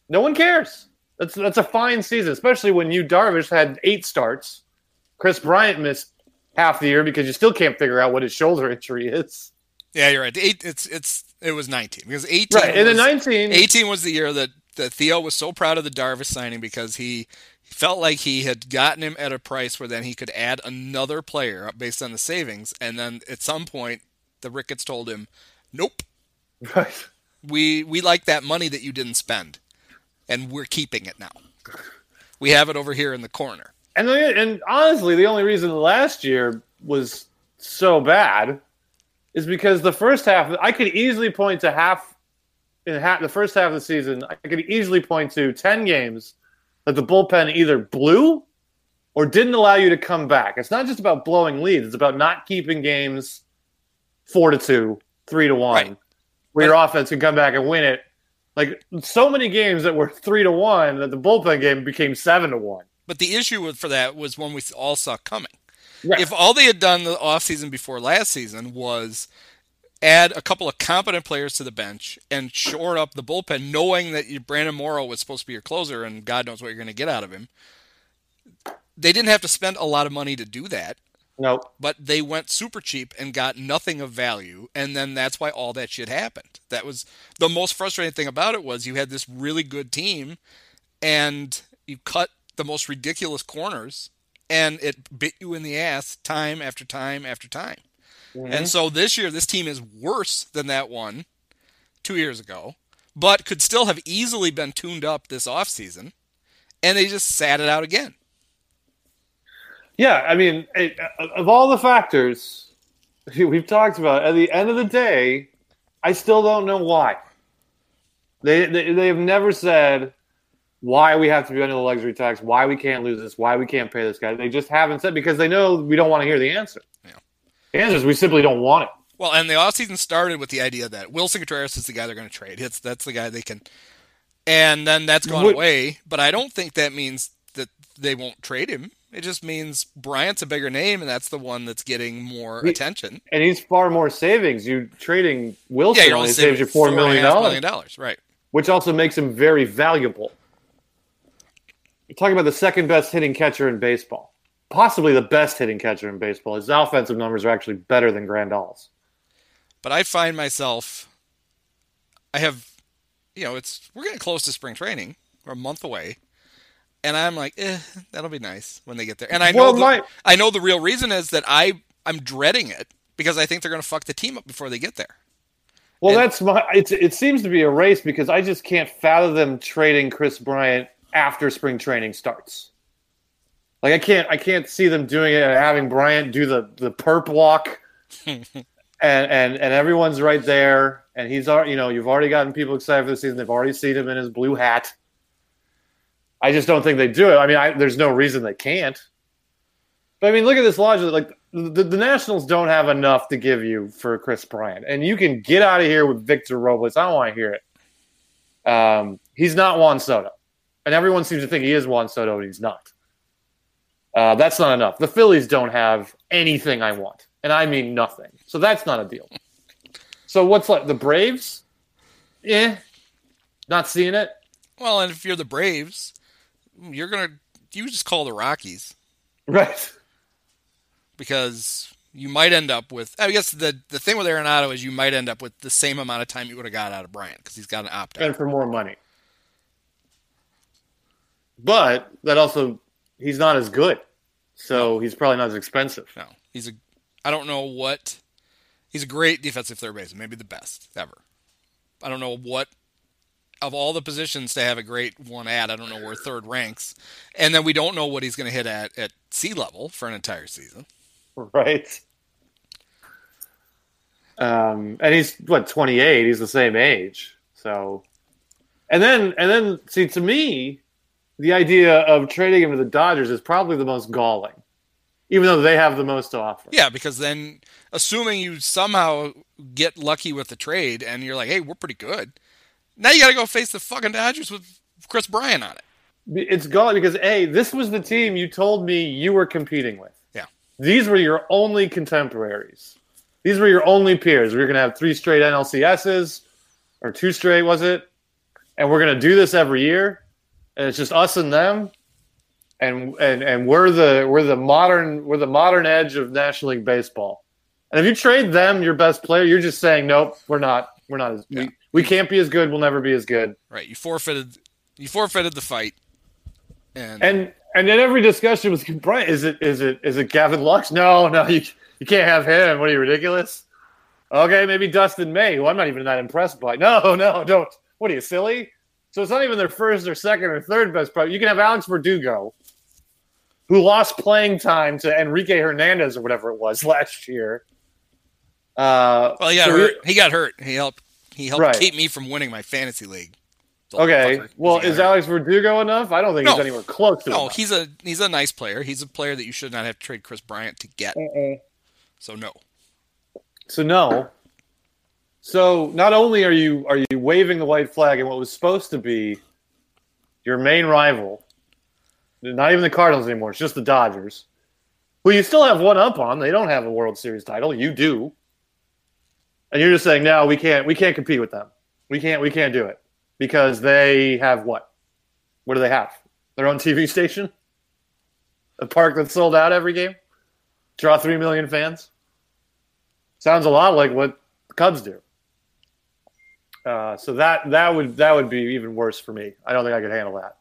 Speaker 2: no one cares. That's that's a fine season, especially when you Darvish had eight starts. Kris Bryant missed half the year because you still can't figure out what his shoulder injury is.
Speaker 1: yeah you're right Eight, it's it's it was 19 because 18
Speaker 2: Right, then
Speaker 1: was-
Speaker 2: 19.
Speaker 1: 18 was the year that, that Theo was so proud of the Darvish signing because he felt like he had gotten him at a price where then he could add another player based on the savings. And then at some point, the Ricketts told him, "Nope,
Speaker 2: Right.
Speaker 1: we we like that money that you didn't spend, and we're keeping it now. We have it over here in the corner."
Speaker 2: And the, and honestly, the only reason last year was so bad is because the first half. I could easily point to half in half the first half of the season. I could easily point to ten games that the bullpen either blew or didn't allow you to come back. It's not just about blowing leads; it's about not keeping games four to two, three to one,
Speaker 1: Right.
Speaker 2: where your offense can come back and win it. Like so many games that were three to one that the bullpen game became seven to one.
Speaker 1: But the issue with, for that was one we all saw coming.
Speaker 2: Right.
Speaker 1: If all they had done the offseason before last season was add a couple of competent players to the bench and shore up the bullpen, knowing that Brandon Morrow was supposed to be your closer and God knows what you're going to get out of him, they didn't have to spend a lot of money to do that.
Speaker 2: Nope.
Speaker 1: But they went super cheap and got nothing of value, and then that's why all that shit happened. That was the most frustrating thing about it was you had this really good team, and you cut the most ridiculous corners, and it bit you in the ass time after time after time. And mm-hmm. so this year, this team is worse than that one two years ago, but could still have easily been tuned up this offseason, and they just sat it out again.
Speaker 2: Yeah, I mean, it, uh, of all the factors we've talked about, at the end of the day, I still don't know why. They they, they have never said why we have to be under the luxury tax, why we can't lose this, why we can't pay this guy. They just haven't said because they know we don't want to hear the answer. The answer is we simply don't want it.
Speaker 1: Well, and the offseason started with the idea that Willson Contreras is the guy they're going to trade. It's that's the guy they can, and then that's gone
Speaker 2: What-
Speaker 1: away. But I don't think that means that they won't trade him. It just means Bryant's a bigger name, and that's the one that's getting more
Speaker 2: He-
Speaker 1: attention.
Speaker 2: And he's far more savings. You trading Willson
Speaker 1: Yeah,
Speaker 2: only saves you four
Speaker 1: four and a million dollars, right?
Speaker 2: which also makes him very valuable. You're talking about the second best hitting catcher in baseball, possibly the best hitting catcher in baseball. His offensive numbers are actually better than Grandal's.
Speaker 1: But I find myself, I have, you know, it's we're getting close to spring training. We're a month away, and I'm like, eh, that'll be nice when they get there. And I know,
Speaker 2: Well,
Speaker 1: the,
Speaker 2: my-
Speaker 1: I know the real reason is that I I'm dreading it because I think they're going to fuck the team up before they get there.
Speaker 2: Well,
Speaker 1: And-
Speaker 2: that's my. It's, it seems to be a race because I just can't fathom them trading Kris Bryant after spring training starts. Like I can't, I can't see them doing it and having Bryant do the the perp walk, and and and everyone's right there, and he's already, you know, you've already gotten people excited for the season. They've already seen him in his blue hat. I just don't think they do it. I mean, I, there's no reason they can't. But I mean, look at this logic. Like the, the Nationals don't have enough to give you for Kris Bryant, and you can get out of here with Victor Robles. I don't want to hear it. Um, he's not Juan Soto, and everyone seems to think he is Juan Soto, and he's not. Uh, that's not enough. The Phillies don't have anything I want, and I mean nothing. So that's not a deal. So what's like the Braves? Eh, not seeing it.
Speaker 1: Well, and if you're the Braves, you're gonna you just call the Rockies
Speaker 2: Right.
Speaker 1: because you might end up with. I guess the the thing with Arenado is you might end up with the same amount of time you would have got out of Bryant because he's got an opt out.
Speaker 2: And for more money. But that also he's not as good. So he's probably not as expensive.
Speaker 1: No, he's a. I don't know what. He's a great defensive third baseman, maybe the best ever. I don't know what of all the positions to have a great one at. I don't know where third ranks, and then we don't know what he's going to hit at at sea level for an entire season.
Speaker 2: Right. Um, and he's what 28. He's the same age. So, and then and then see to me, the idea of trading him to the Dodgers is probably the most galling, even though they have the most to offer.
Speaker 1: Yeah, because then assuming you somehow get lucky with the trade and you're like, hey, we're pretty good. Now you got to go face the fucking Dodgers with Kris Bryant on it.
Speaker 2: It's galling because a this was the team you told me you were competing with.
Speaker 1: Yeah.
Speaker 2: These were your only contemporaries. These were your only peers. We were going to have three straight NLCSs, or two straight, was it? And we're going to do this every year. And it's just us and them. And and and we're the we're the modern we're the modern edge of National League baseball. And if you trade them your best player, you're just saying nope, we're not we're not as
Speaker 1: Yeah.
Speaker 2: we, we can't be as good. We'll never be as good.
Speaker 1: Right, you forfeited. You forfeited the fight, and,
Speaker 2: And and in every discussion was Brian, is it is it is it Gavin Lux? No, no, you you can't have him. What are you ridiculous? Okay, maybe Dustin May, who I'm not even that impressed by. No, no, don't. What are you silly? So it's not even their first or second or third best player. You can have Alex Verdugo, who lost playing time to Enrique Hernandez or whatever it was last year. Uh,
Speaker 1: well, he got
Speaker 2: so
Speaker 1: hurt. He got hurt. He helped. He helped
Speaker 2: Right.
Speaker 1: keep me from winning my fantasy league.
Speaker 2: Okay,
Speaker 1: fucker.
Speaker 2: well, is
Speaker 1: hurt.
Speaker 2: Alex Verdugo enough? I don't think he's anywhere close to
Speaker 1: No,
Speaker 2: enough.
Speaker 1: he's a he's a nice player. He's a player that you should not have to trade Kris Bryant to get.
Speaker 2: Uh-uh.
Speaker 1: So no.
Speaker 2: So no. So not only are you are you waving the white flag in what was supposed to be your main rival, not even the Cardinals anymore, it's just the Dodgers, who you still have one up on. They don't have a World Series title. You do. And you're just saying, no, we can't we can't compete with them. We can't we can't do it. Because they have what? What do they have? Their own TV station? A park that's sold out every game? Draw three million fans? Sounds a lot like what the Cubs do. Uh, so that that would that would be even worse for me. I don't think I could handle that.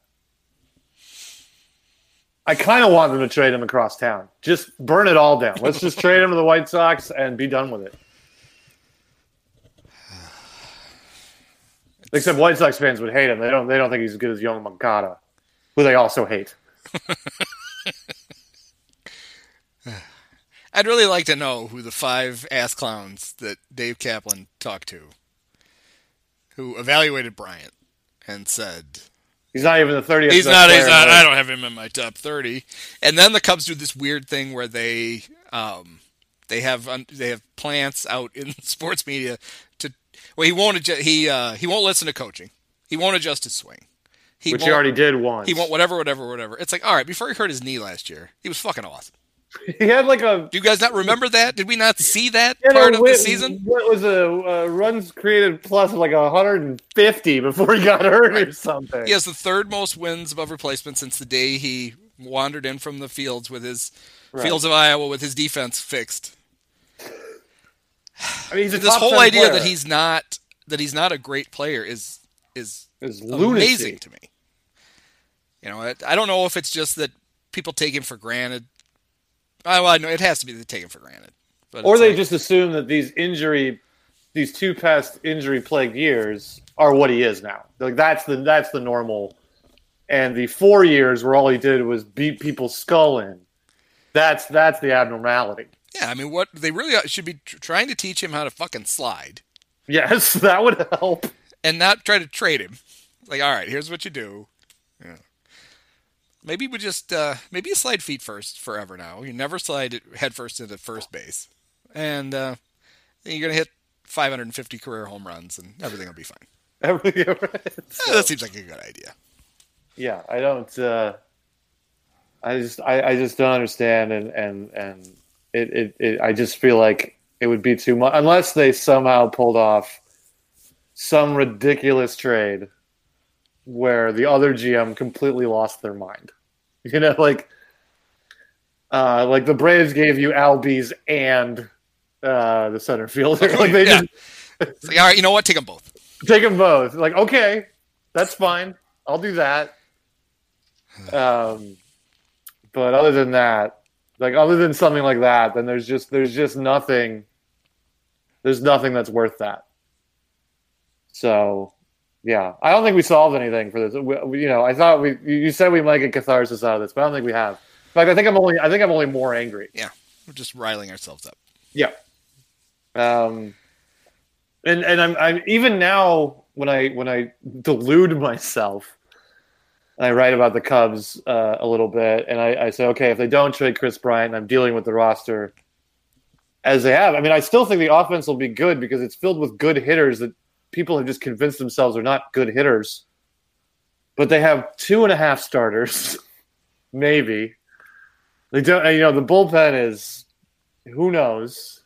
Speaker 2: I kind of want them to trade him across town. Just burn it all down. Let's just trade him to the White Sox and be done with it. Except White Sox fans would hate him. They don't. They don't think he's as good as Yoan Moncada, who they also hate.
Speaker 1: I'd really like to know who the five ass clowns that Dave Kaplan talked to, who evaluated Bryant and said
Speaker 2: He's not even the thirtieth.
Speaker 1: he's not. He's not. I don't have him in my top thirty. And then the Cubs do this weird thing where they um, they have they have plants out in sports media to. Well, he won't adjust. He uh, he won't listen to coaching. He won't adjust his swing. He
Speaker 2: Which he already did once.
Speaker 1: He won't whatever, whatever, whatever. It's like all right. Before he hurt his knee last year, he was fucking awesome.
Speaker 2: He had like a
Speaker 1: Do you guys not remember that? Did we not see that part of the season?
Speaker 2: What was a uh, runs created plus of like 150 before he got hurt or something?
Speaker 1: He has the third most wins above replacement since the day he wandered in from the fields with his
Speaker 2: Right.
Speaker 1: fields of Iowa with his defense fixed.
Speaker 2: I mean, he's a
Speaker 1: this whole idea
Speaker 2: player.
Speaker 1: that he's not that he's not a great player is is
Speaker 2: lunacy.
Speaker 1: amazing to me. You know, I, I don't know if it's just that people take him for granted. I, well, I know it has to be they take him for granted. But
Speaker 2: Or they
Speaker 1: like-
Speaker 2: just assume that these injury, these two past injury plagued years are what he is now. Like that's the that's the normal, and the four years where all he did was beat people's skull in. That's that's the abnormality.
Speaker 1: yeah. I mean, what they really should be tr- trying to teach him how to fucking slide.
Speaker 2: Yes, that would help.
Speaker 1: and not try to trade him. Like, all right, here's what you do. Maybe we just uh, maybe you slide feet first forever now. You never slide it head first into first base, and uh, you're gonna hit 550 career home runs, and everything will be fine.
Speaker 2: Everything-
Speaker 1: that seems like a good idea.
Speaker 2: yeah, I don't. Uh, I just, I, I just don't understand, and and and it, it, it, I just feel like it would be too much unless they somehow pulled off some ridiculous trade where the other GM completely lost their mind. You know, like uh, like the Braves gave you Albies and uh, the center fielder. like they
Speaker 1: Yeah.
Speaker 2: just
Speaker 1: It's like, all right, you know what? Take them both.
Speaker 2: take them both. Like okay, that's fine. I'll do that. Um, but other than that, like other than something like that, then there's just there's just nothing. There's nothing that's worth that. So, yeah, I don't think we solved anything for this. We, you know, I thought we you said we might get catharsis out of this, but I don't think we have. In fact, I think I'm only I think I'm only more angry.
Speaker 1: Yeah, we're just riling ourselves up.
Speaker 2: Yeah. Um, and and I'm I'm even now when I when I delude myself, and I write about the Cubs uh, a little bit, and I, I say, okay, if they don't trade Kris Bryant, I'm dealing with the roster as they have. I mean, I still think the offense will be good because it's filled with good hitters that people have just convinced themselves they're not good hitters. But they have two and a half starters, maybe. They don't. You know, the bullpen is who knows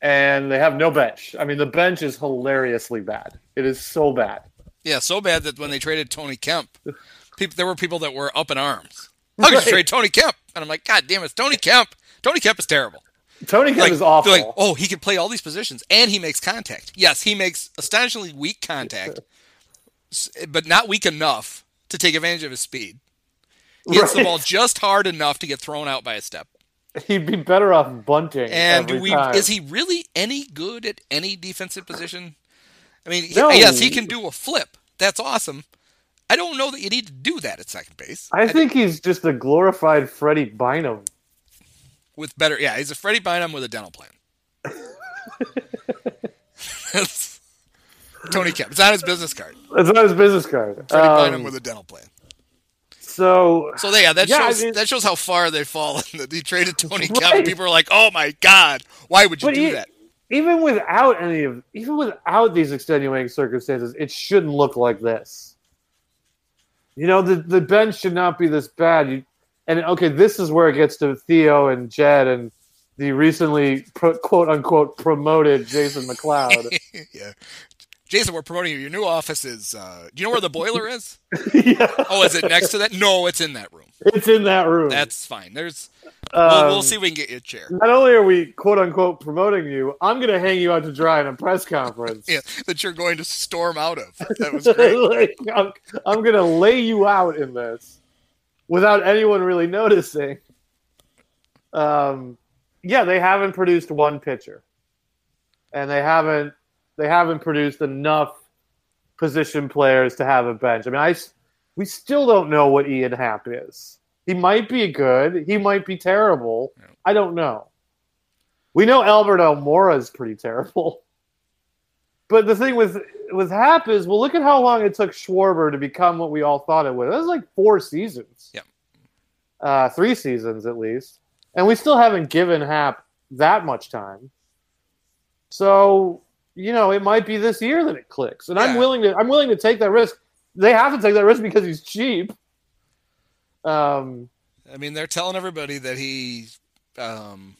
Speaker 2: and they have no bench. I mean, the bench is hilariously bad. It is so bad.
Speaker 1: Yeah, so bad that when they traded Tony Kemp, people there were people that were up in arms. How could
Speaker 2: Right.
Speaker 1: you trade Tony Kemp? And I'm like, God damn it, it's Tony Kemp. Tony Kemp is terrible.
Speaker 2: Tony Kemp
Speaker 1: Like,
Speaker 2: is awful.
Speaker 1: like, oh, he can play all these positions and he makes contact. Yes, he makes astonishingly weak contact, but not weak enough to take advantage of his speed. He hits the ball just hard enough to get thrown out by a step.
Speaker 2: He'd be better off bunting.
Speaker 1: And we
Speaker 2: time.
Speaker 1: is he really any good at any defensive position? I mean, he- yes, he can do a flip. That's awesome. I don't know that you need to do that at second base.
Speaker 2: I think he's just a glorified Freddie Bynum.
Speaker 1: With better, yeah, he's a Freddie Bynum with a dental plan. That's Tony Kemp. It's on his business card.
Speaker 2: That's not his business card.
Speaker 1: Freddie
Speaker 2: Um,
Speaker 1: Bynum with a dental plan.
Speaker 2: so
Speaker 1: So yeah, that
Speaker 2: Yeah, I
Speaker 1: shows
Speaker 2: mean-
Speaker 1: that shows how far they've fallen. That he traded Tony Kemp. People are like, "Oh my god, why would you
Speaker 2: But
Speaker 1: do
Speaker 2: he-
Speaker 1: that?"
Speaker 2: even without any of, even without these extenuating circumstances, it shouldn't look like this. You know, the the bench should not be this bad. You, and okay, this is where it gets to Theo and Jed and the recently pro, quote unquote promoted Jason McLeod.
Speaker 1: yeah, Jason, we're promoting you. Your new office is. Uh, do you know where the boiler is?
Speaker 2: yeah,
Speaker 1: Oh, is it next to that? No, it's in that room.
Speaker 2: it's in that room.
Speaker 1: That's fine. There's.
Speaker 2: Um,
Speaker 1: we'll, we'll see if we can get you a chair.
Speaker 2: Not only are we quote unquote promoting you, I'm going to hang you out to dry in a press conference.
Speaker 1: Yeah, that you're going to storm out of. That was great.
Speaker 2: like, I'm, I'm going to lay you out in this without anyone really noticing. Um, yeah, they haven't produced one pitcher, and they haven't they haven't produced enough position players to have a bench. I mean, I we still don't know what Ian Happ is. He might be good. He might be terrible.
Speaker 1: Yeah.
Speaker 2: I don't know. We know Albert Almora is pretty terrible. But the thing with with Happ is, well, look at how long it took Schwarber to become what we all thought it would. That was like four seasons. Uh, three seasons at least, and we still haven't given Happ that much time. So you know, it might be this year that it clicks, and I'm willing to I'm willing to take that risk. They have to take that risk because he's cheap. Um,
Speaker 1: I mean, they're telling everybody that he, um,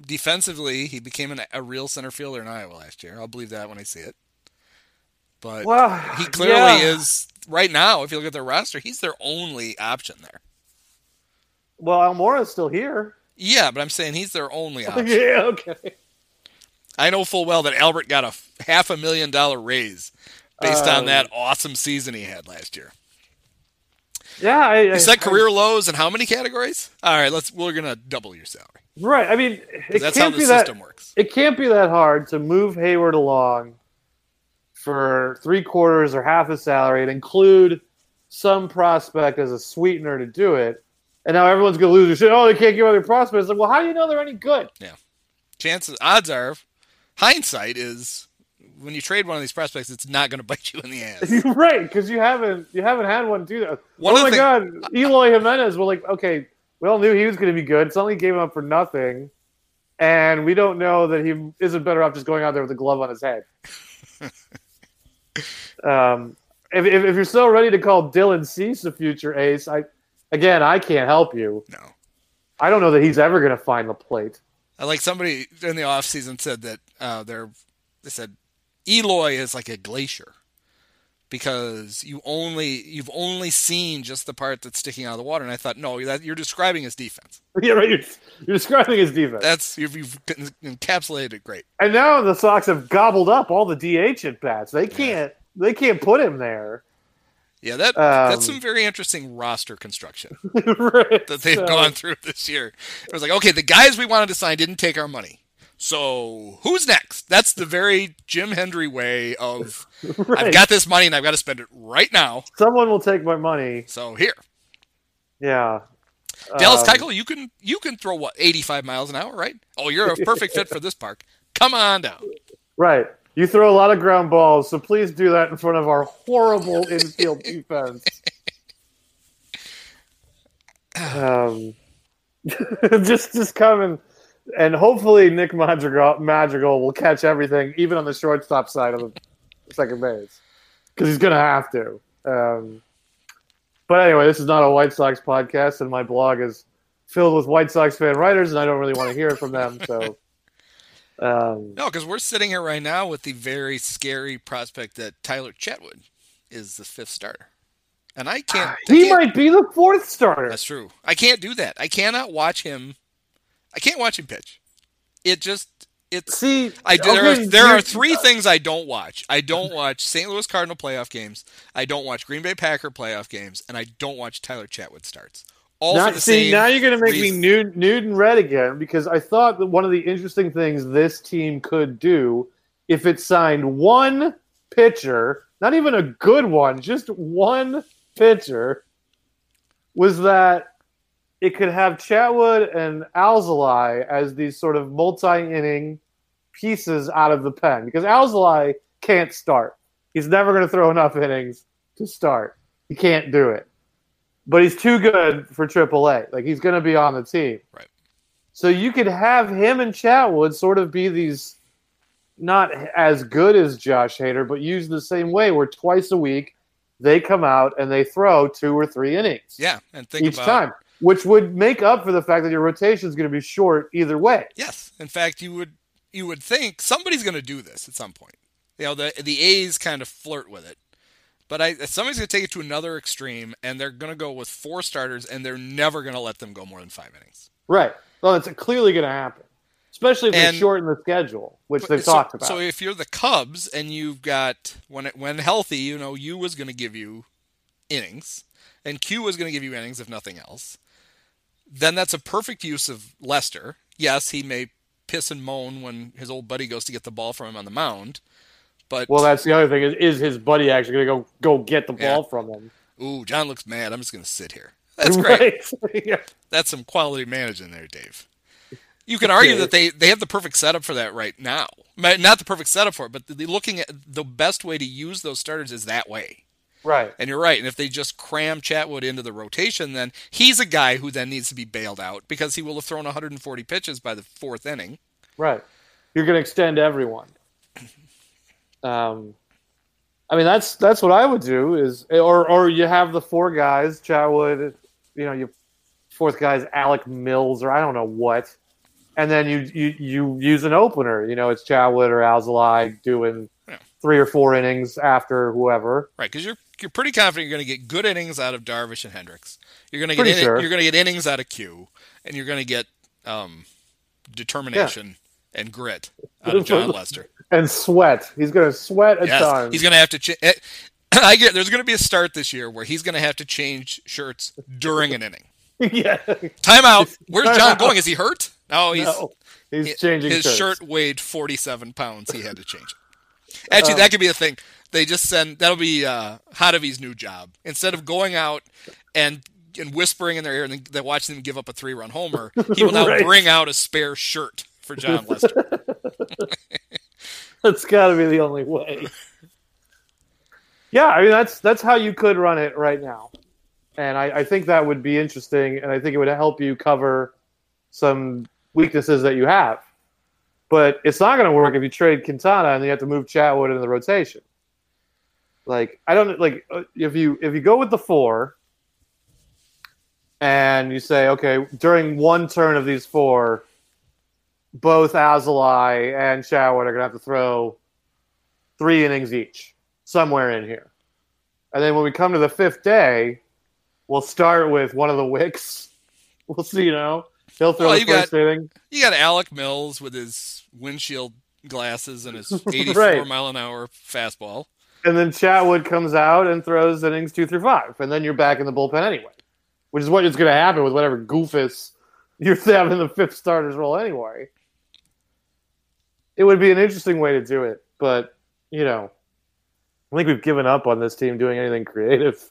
Speaker 1: defensively, he became an, a real center fielder in Iowa last year. I'll believe that when I see it. But
Speaker 2: well,
Speaker 1: he clearly
Speaker 2: yeah.
Speaker 1: is right now. If you look at their roster, he's their only option there.
Speaker 2: Well, Almora's still here.
Speaker 1: Yeah, but I'm saying he's their only option.
Speaker 2: yeah, okay.
Speaker 1: I know full well that Albert got a half a million dollar raise based on
Speaker 2: Um,
Speaker 1: that awesome season he had last year.
Speaker 2: Yeah, I,
Speaker 1: He
Speaker 2: I-
Speaker 1: set career lows in how many categories? All right, let's we're gonna double your salary.
Speaker 2: Right. I mean, it
Speaker 1: That's how
Speaker 2: can't
Speaker 1: the
Speaker 2: be that.
Speaker 1: system works.
Speaker 2: It can't be that hard to move Heyward along for three quarters or half his salary and include some prospect as a sweetener to do it. And now everyone's gonna lose their shit. Oh, they can't give other prospects. Like, well, how do you know they're any good?
Speaker 1: Yeah, chances, odds are, hindsight is when you trade one of these prospects, it's not going to bite you in the ass.
Speaker 2: right, because you haven't you haven't had one do that.
Speaker 1: One
Speaker 2: oh my
Speaker 1: the
Speaker 2: god, Eloy Jimenez. We're like, okay, we all knew he was going to be good. Suddenly gave him up for nothing, and we don't know that he isn't better off just going out there with a glove on his head. um, if, if, if you're so ready to call Dylan Cease the future ace, I again I can't help you.
Speaker 1: No.
Speaker 2: I don't know that he's ever going to find the plate.
Speaker 1: I like somebody in the offseason said that uh, they're they said Eloy is like a glacier because you only you've only seen just the part that's sticking out of the water. And I thought, no, that you're describing his defense.
Speaker 2: Yeah, right. You're, you're describing his defense.
Speaker 1: That's you've, you've encapsulated it great.
Speaker 2: And now the Sox have gobbled up all the DH at bats. They can't. They can't put him there.
Speaker 1: Yeah, that
Speaker 2: Um,
Speaker 1: that's some very interesting roster construction
Speaker 2: right.
Speaker 1: that they've
Speaker 2: So-
Speaker 1: gone through this year. It was like, okay, the guys we wanted to sign didn't take our money. So who's next? That's the very Jim Hendry way of
Speaker 2: right.
Speaker 1: I've got this money and I've got to spend it right now.
Speaker 2: Someone will take my money.
Speaker 1: So here,
Speaker 2: Yeah.
Speaker 1: Dallas
Speaker 2: Um,
Speaker 1: Keuchel, you can you can throw what 85 miles an hour, right? Oh, you're a perfect fit for this park. Come on down.
Speaker 2: Right. You throw a lot of ground balls, so please do that in front of our horrible infield defense. Um, just, just come and, and hopefully Nick Madrigal, Madrigal will catch everything, even on the shortstop side of the second base, because he's going to have to. Um, but anyway, this is not a White Sox podcast, and my blog is filled with White Sox fan writers, and I don't really want to hear it from them. So, um,
Speaker 1: No, because we're sitting here right now with the very scary prospect that Tyler Chatwood is the fifth starter, and I can't. I
Speaker 2: he
Speaker 1: can't-
Speaker 2: might be the fourth starter.
Speaker 1: That's true. I can't do that. I cannot watch him. I can't watch him pitch. It just it's.
Speaker 2: See,
Speaker 1: I do, there, are, there are three things I don't watch. I don't watch St. Louis Cardinal playoff games. I don't watch Green Bay Packer playoff games, and I don't watch Tyler Chatwood starts. All
Speaker 2: Now, see, now you're going to make
Speaker 1: reason.
Speaker 2: me nude, nude and red again because I thought that one of the interesting things this team could do if it signed one pitcher, not even a good one, just one pitcher, was that it could have Chatwood and Alzolay as these sort of multi-inning pieces out of the pen because Alzolay can't start. He's never going to throw enough innings to start. He can't do it. But he's too good for AAA. Like he's going to be on the team.
Speaker 1: Right.
Speaker 2: So you could have him and Chatwood sort of be these not as good as Josh Hader, but used the same way where twice a week they come out and they throw two or three innings
Speaker 1: Yeah, and think
Speaker 2: each
Speaker 1: about
Speaker 2: time, which would make up for the fact that your rotation is going to be short either way.
Speaker 1: Yes, in fact, you would you would think somebody's going to do this at some point. You know, the the A's kind of flirt with it, but I somebody's going to take it to another extreme, and they're going to go with four starters, and they're never going to let them go more than five innings.
Speaker 2: Right. Well, it's clearly going to happen, especially if
Speaker 1: And-
Speaker 2: they shorten the schedule, which they've
Speaker 1: so,
Speaker 2: talked about.
Speaker 1: So if you're the Cubs and you've got when it, when healthy, you know, you was going to give you innings, and Q was going to give you innings if nothing else. Then that's a perfect use of Lester. Yes, he may piss and moan when his old buddy goes to get the ball from him on the mound, but
Speaker 2: well, that's the other thing is, is his buddy actually going to go go get the
Speaker 1: Yeah.
Speaker 2: ball from him?
Speaker 1: ooh, Jon looks mad. I'm just going to sit here. That's great.
Speaker 2: Right. yeah.
Speaker 1: That's some quality managing there, Dave. You can argue
Speaker 2: Okay.
Speaker 1: that they, they have the perfect setup for that right now. Not the perfect setup for it, but the, looking at the best way to use those starters is that way.
Speaker 2: Right.
Speaker 1: And you're right. And if they just cram Chatwood into the rotation, then he's a guy who then needs to be bailed out because he will have thrown 140 pitches by the fourth inning.
Speaker 2: Right. You're going to extend everyone. Um, I mean, that's that's what I would do is, or or you have the four guys, Chatwood, you know, your fourth guy's Alec Mills, or I don't know what, and then you you you use an opener. You know, it's Chatwood or Alzolay doing
Speaker 1: Yeah.
Speaker 2: three or four innings after whoever.
Speaker 1: Right, because you're you're pretty confident you're going to get good innings out of Darvish and Hendricks. You're going to get in,
Speaker 2: sure.
Speaker 1: you're going to get innings out of Q, and you're going to get um, determination and grit out of Jon Lester.
Speaker 2: And sweat. He's going to sweat a
Speaker 1: Yes,
Speaker 2: ton.
Speaker 1: he's going to have to. Ch- eh, I get there's going to be a start this year where he's going to have to change shirts during an inning.
Speaker 2: yeah.
Speaker 1: Timeout. Where's Jon
Speaker 2: Timeout.
Speaker 1: going? Is he hurt? No, he's
Speaker 2: no, he's changing
Speaker 1: his
Speaker 2: shirts.
Speaker 1: shirt weighed 47 pounds he had to change it actually
Speaker 2: Um,
Speaker 1: that could be a thing they just send that'll be uh Hottovy's new job instead of going out and and whispering in their ear and then they watch them give up a three run homer he will now
Speaker 2: Right.
Speaker 1: bring out a spare shirt for jon lester
Speaker 2: That's got to be the only way. Yeah, I mean that's that's how you could run it right now, and I, I think that would be interesting, and I think it would help you cover some weaknesses that you have. But it's not going to work if you trade Quintana and you have to move Chatwood into the rotation. Like I don't like uh, if you if you go with the four, and you say okay during one turn of these four, both Alzolay and Chatwood are going to have to throw three innings each somewhere in here. And then when we come to the fifth day, we'll start with one of the wicks. We'll see, you know. He'll throw
Speaker 1: Well,
Speaker 2: the
Speaker 1: you got-
Speaker 2: first inning.
Speaker 1: You got Alec Mills with his windshield glasses and his 84
Speaker 2: Right.
Speaker 1: mile an hour fastball.
Speaker 2: And then Chatwood comes out and throws innings two through five. And then you're back in the bullpen anyway. Which is what is going to happen with whatever goofus you're having in the fifth starters role anyway. It would be an interesting way to do it. But, you know, I think we've given up on this team doing anything creative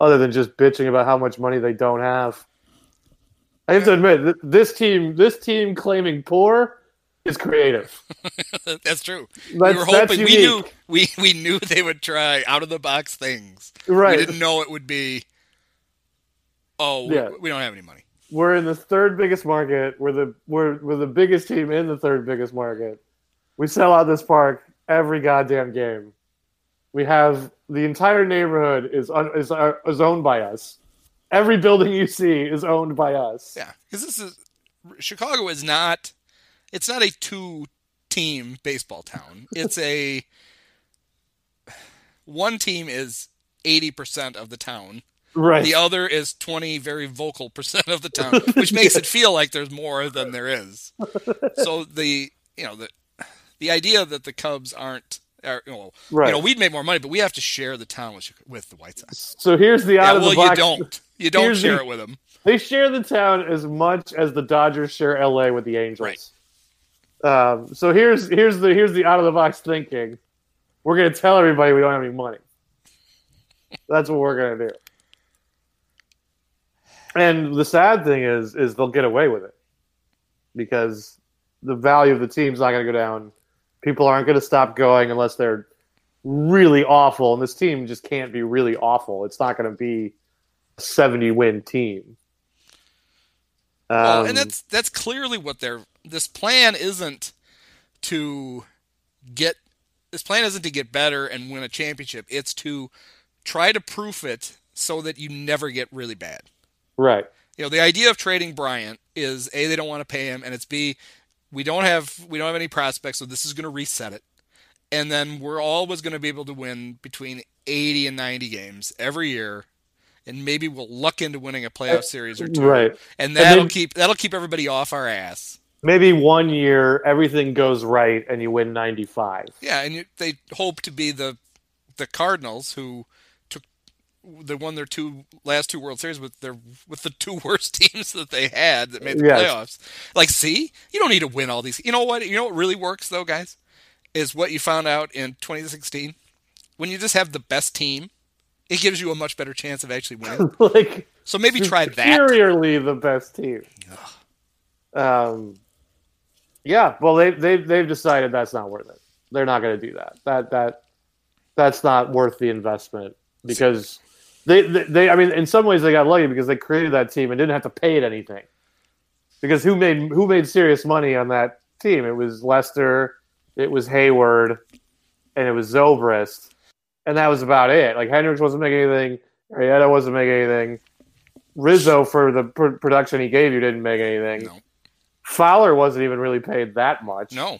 Speaker 2: other than just bitching about how much money they don't have. I have to admit, th- this team, this team claiming poor is creative.
Speaker 1: That's true.
Speaker 2: That's,
Speaker 1: we were hoping we knew we, we knew they would try out of the box things.
Speaker 2: right.
Speaker 1: We didn't know it would be oh we- we don't have any money.
Speaker 2: We're in the third biggest market. We're the we're we're the biggest team in the third biggest market. We sell out this park every goddamn game. We have the entire neighborhood is un, is uh, is owned by us. Every building you see is owned by us.
Speaker 1: Yeah, because this is Chicago is not. It's not a two-team baseball town. It's a one team is eighty percent of the town.
Speaker 2: Right.
Speaker 1: The other is twenty very vocal percent of the town, which makes it feel like there's more than there is. So the you know the the idea that the Cubs aren't. Are, you know,
Speaker 2: Right.
Speaker 1: you know, we'd make more money, but we have to share the town with with the White Sox.
Speaker 2: so here's the
Speaker 1: Yeah,
Speaker 2: out of
Speaker 1: well,
Speaker 2: the box.
Speaker 1: you don't. You don't
Speaker 2: here's
Speaker 1: share
Speaker 2: the-
Speaker 1: it with them.
Speaker 2: They share the town as much as the Dodgers share LA with the Angels. Um, so here's here's the here's the out of the box thinking. We're gonna tell everybody we don't have any money. That's what we're gonna do. And the sad thing is, is they'll get away with it because the value of the team's not gonna go down. People aren't gonna stop going unless they're really awful, and this team just can't be really awful. It's not gonna be a seventy win team.
Speaker 1: Well,
Speaker 2: Um,
Speaker 1: and that's that's clearly what they're. This plan isn't to get. This plan isn't to get better and win a championship. It's to try to proof it so that you never get really bad.
Speaker 2: Right.
Speaker 1: You know, the idea of trading Bryant is a they don't want to pay him, and it's b we don't have we don't have any prospects, so this is going to reset it, and then we're always going to be able to win between eighty and ninety games every year, and maybe we'll luck into winning a playoff uh, series or two,
Speaker 2: Right.
Speaker 1: And
Speaker 2: And
Speaker 1: that'll
Speaker 2: then-
Speaker 1: keep that'll keep everybody off our ass.
Speaker 2: Maybe one year everything goes right and you win 95.
Speaker 1: Yeah, and you, they hope to be the the Cardinals who they won their two last two World Series with their with the two worst teams that they had that made the
Speaker 2: Yes.
Speaker 1: playoffs. Like, see, you don't need to win all these. You know what? You know what really works though, guys, is what you found out in 2016 when you just have the best team. It gives you a much better chance of actually winning.
Speaker 2: like
Speaker 1: So maybe try that.
Speaker 2: superiorly the best team. Um, yeah, well they they they've decided that's not worth it. They're not going to do that. That that that's not worth the investment because they, they they I mean in some ways they got lucky because they created that team and didn't have to pay it anything. Because who made who made serious money on that team? It was Lester, it was Heyward, and it was Zobrist, and that was about it. Like Hendricks wasn't making anything, Arrieta wasn't making anything. Rizzo for the pr- production he gave you didn't make anything.
Speaker 1: No.
Speaker 2: Fowler wasn't even really paid that much.
Speaker 1: No,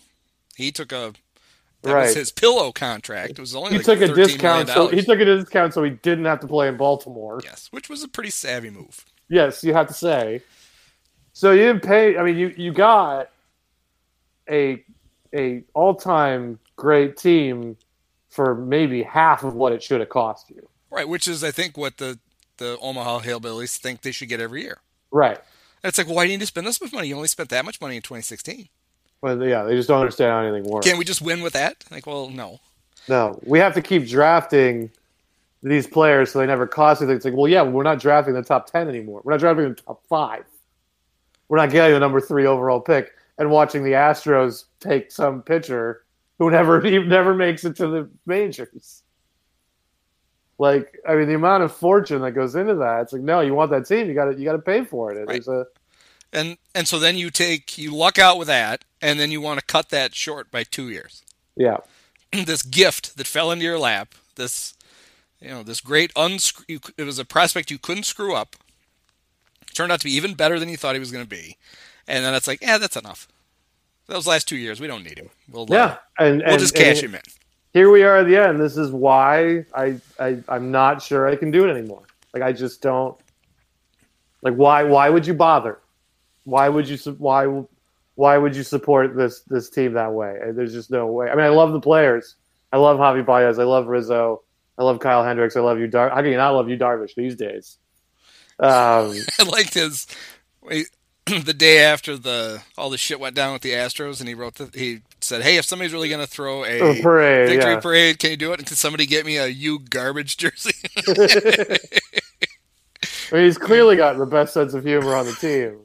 Speaker 1: he took a that
Speaker 2: right.
Speaker 1: was his pillow contract. It was only
Speaker 2: he
Speaker 1: like
Speaker 2: took a
Speaker 1: $13 million
Speaker 2: discount. So he took a discount so he didn't have to play in Baltimore.
Speaker 1: yes, which was a pretty savvy move.
Speaker 2: Yes, you have to say. So you didn't pay. I mean, you you got a a all time great team for maybe half of what it should have cost you.
Speaker 1: Right, which is I think what the the Omaha Hillbillies think they should get every year.
Speaker 2: Right.
Speaker 1: And it's like, well, why do you need to spend this much money? You only spent that much money in 2016.
Speaker 2: Well, yeah, they just don't understand how anything works.
Speaker 1: Can't we just win with that? Like, well, no.
Speaker 2: No, we have to keep drafting these players so they never cost anything. It's like, well, yeah, we're not drafting the top ten anymore. We're not drafting the top five. We're not getting the number three overall pick and watching the Astros take some pitcher who never never makes it to the majors. Like, I mean, the amount of fortune that goes into that. It's like, no, you want that team, you got to you got to pay for it.
Speaker 1: Right.
Speaker 2: It's a
Speaker 1: And and so then you take you luck out with that, and then you want to cut that short by two years.
Speaker 2: yeah,
Speaker 1: this gift that fell into your lap, this you know, this great unscrew. you- It was a prospect you couldn't screw up. Turned out to be even better than you thought he was going to be, and then it's like, yeah, that's enough. Those last two years, we don't need him. We'll uh,
Speaker 2: yeah, and,
Speaker 1: we'll
Speaker 2: and-
Speaker 1: just
Speaker 2: and
Speaker 1: cash
Speaker 2: he-
Speaker 1: him in.
Speaker 2: here we are at the end. This is why I, I I'm not sure I can do it anymore. Like I just don't. Like why why would you bother? Why would you why why would you support this this team that way? There's just no way. I mean, I love the players. I love Javi Baez. I love Rizzo. I love Kyle Hendricks. I love you. Dar- How can you not love you, Darvish, these days? Um,
Speaker 1: I liked his wait, the day after the all the shit went down with the Astros, and he wrote that he said, "Hey, if somebody's really going to throw a
Speaker 2: a parade,
Speaker 1: victory
Speaker 2: yeah.
Speaker 1: parade, can you do it? And can somebody get me a you garbage jersey?"
Speaker 2: I mean, he's clearly got the best sense of humor on the team.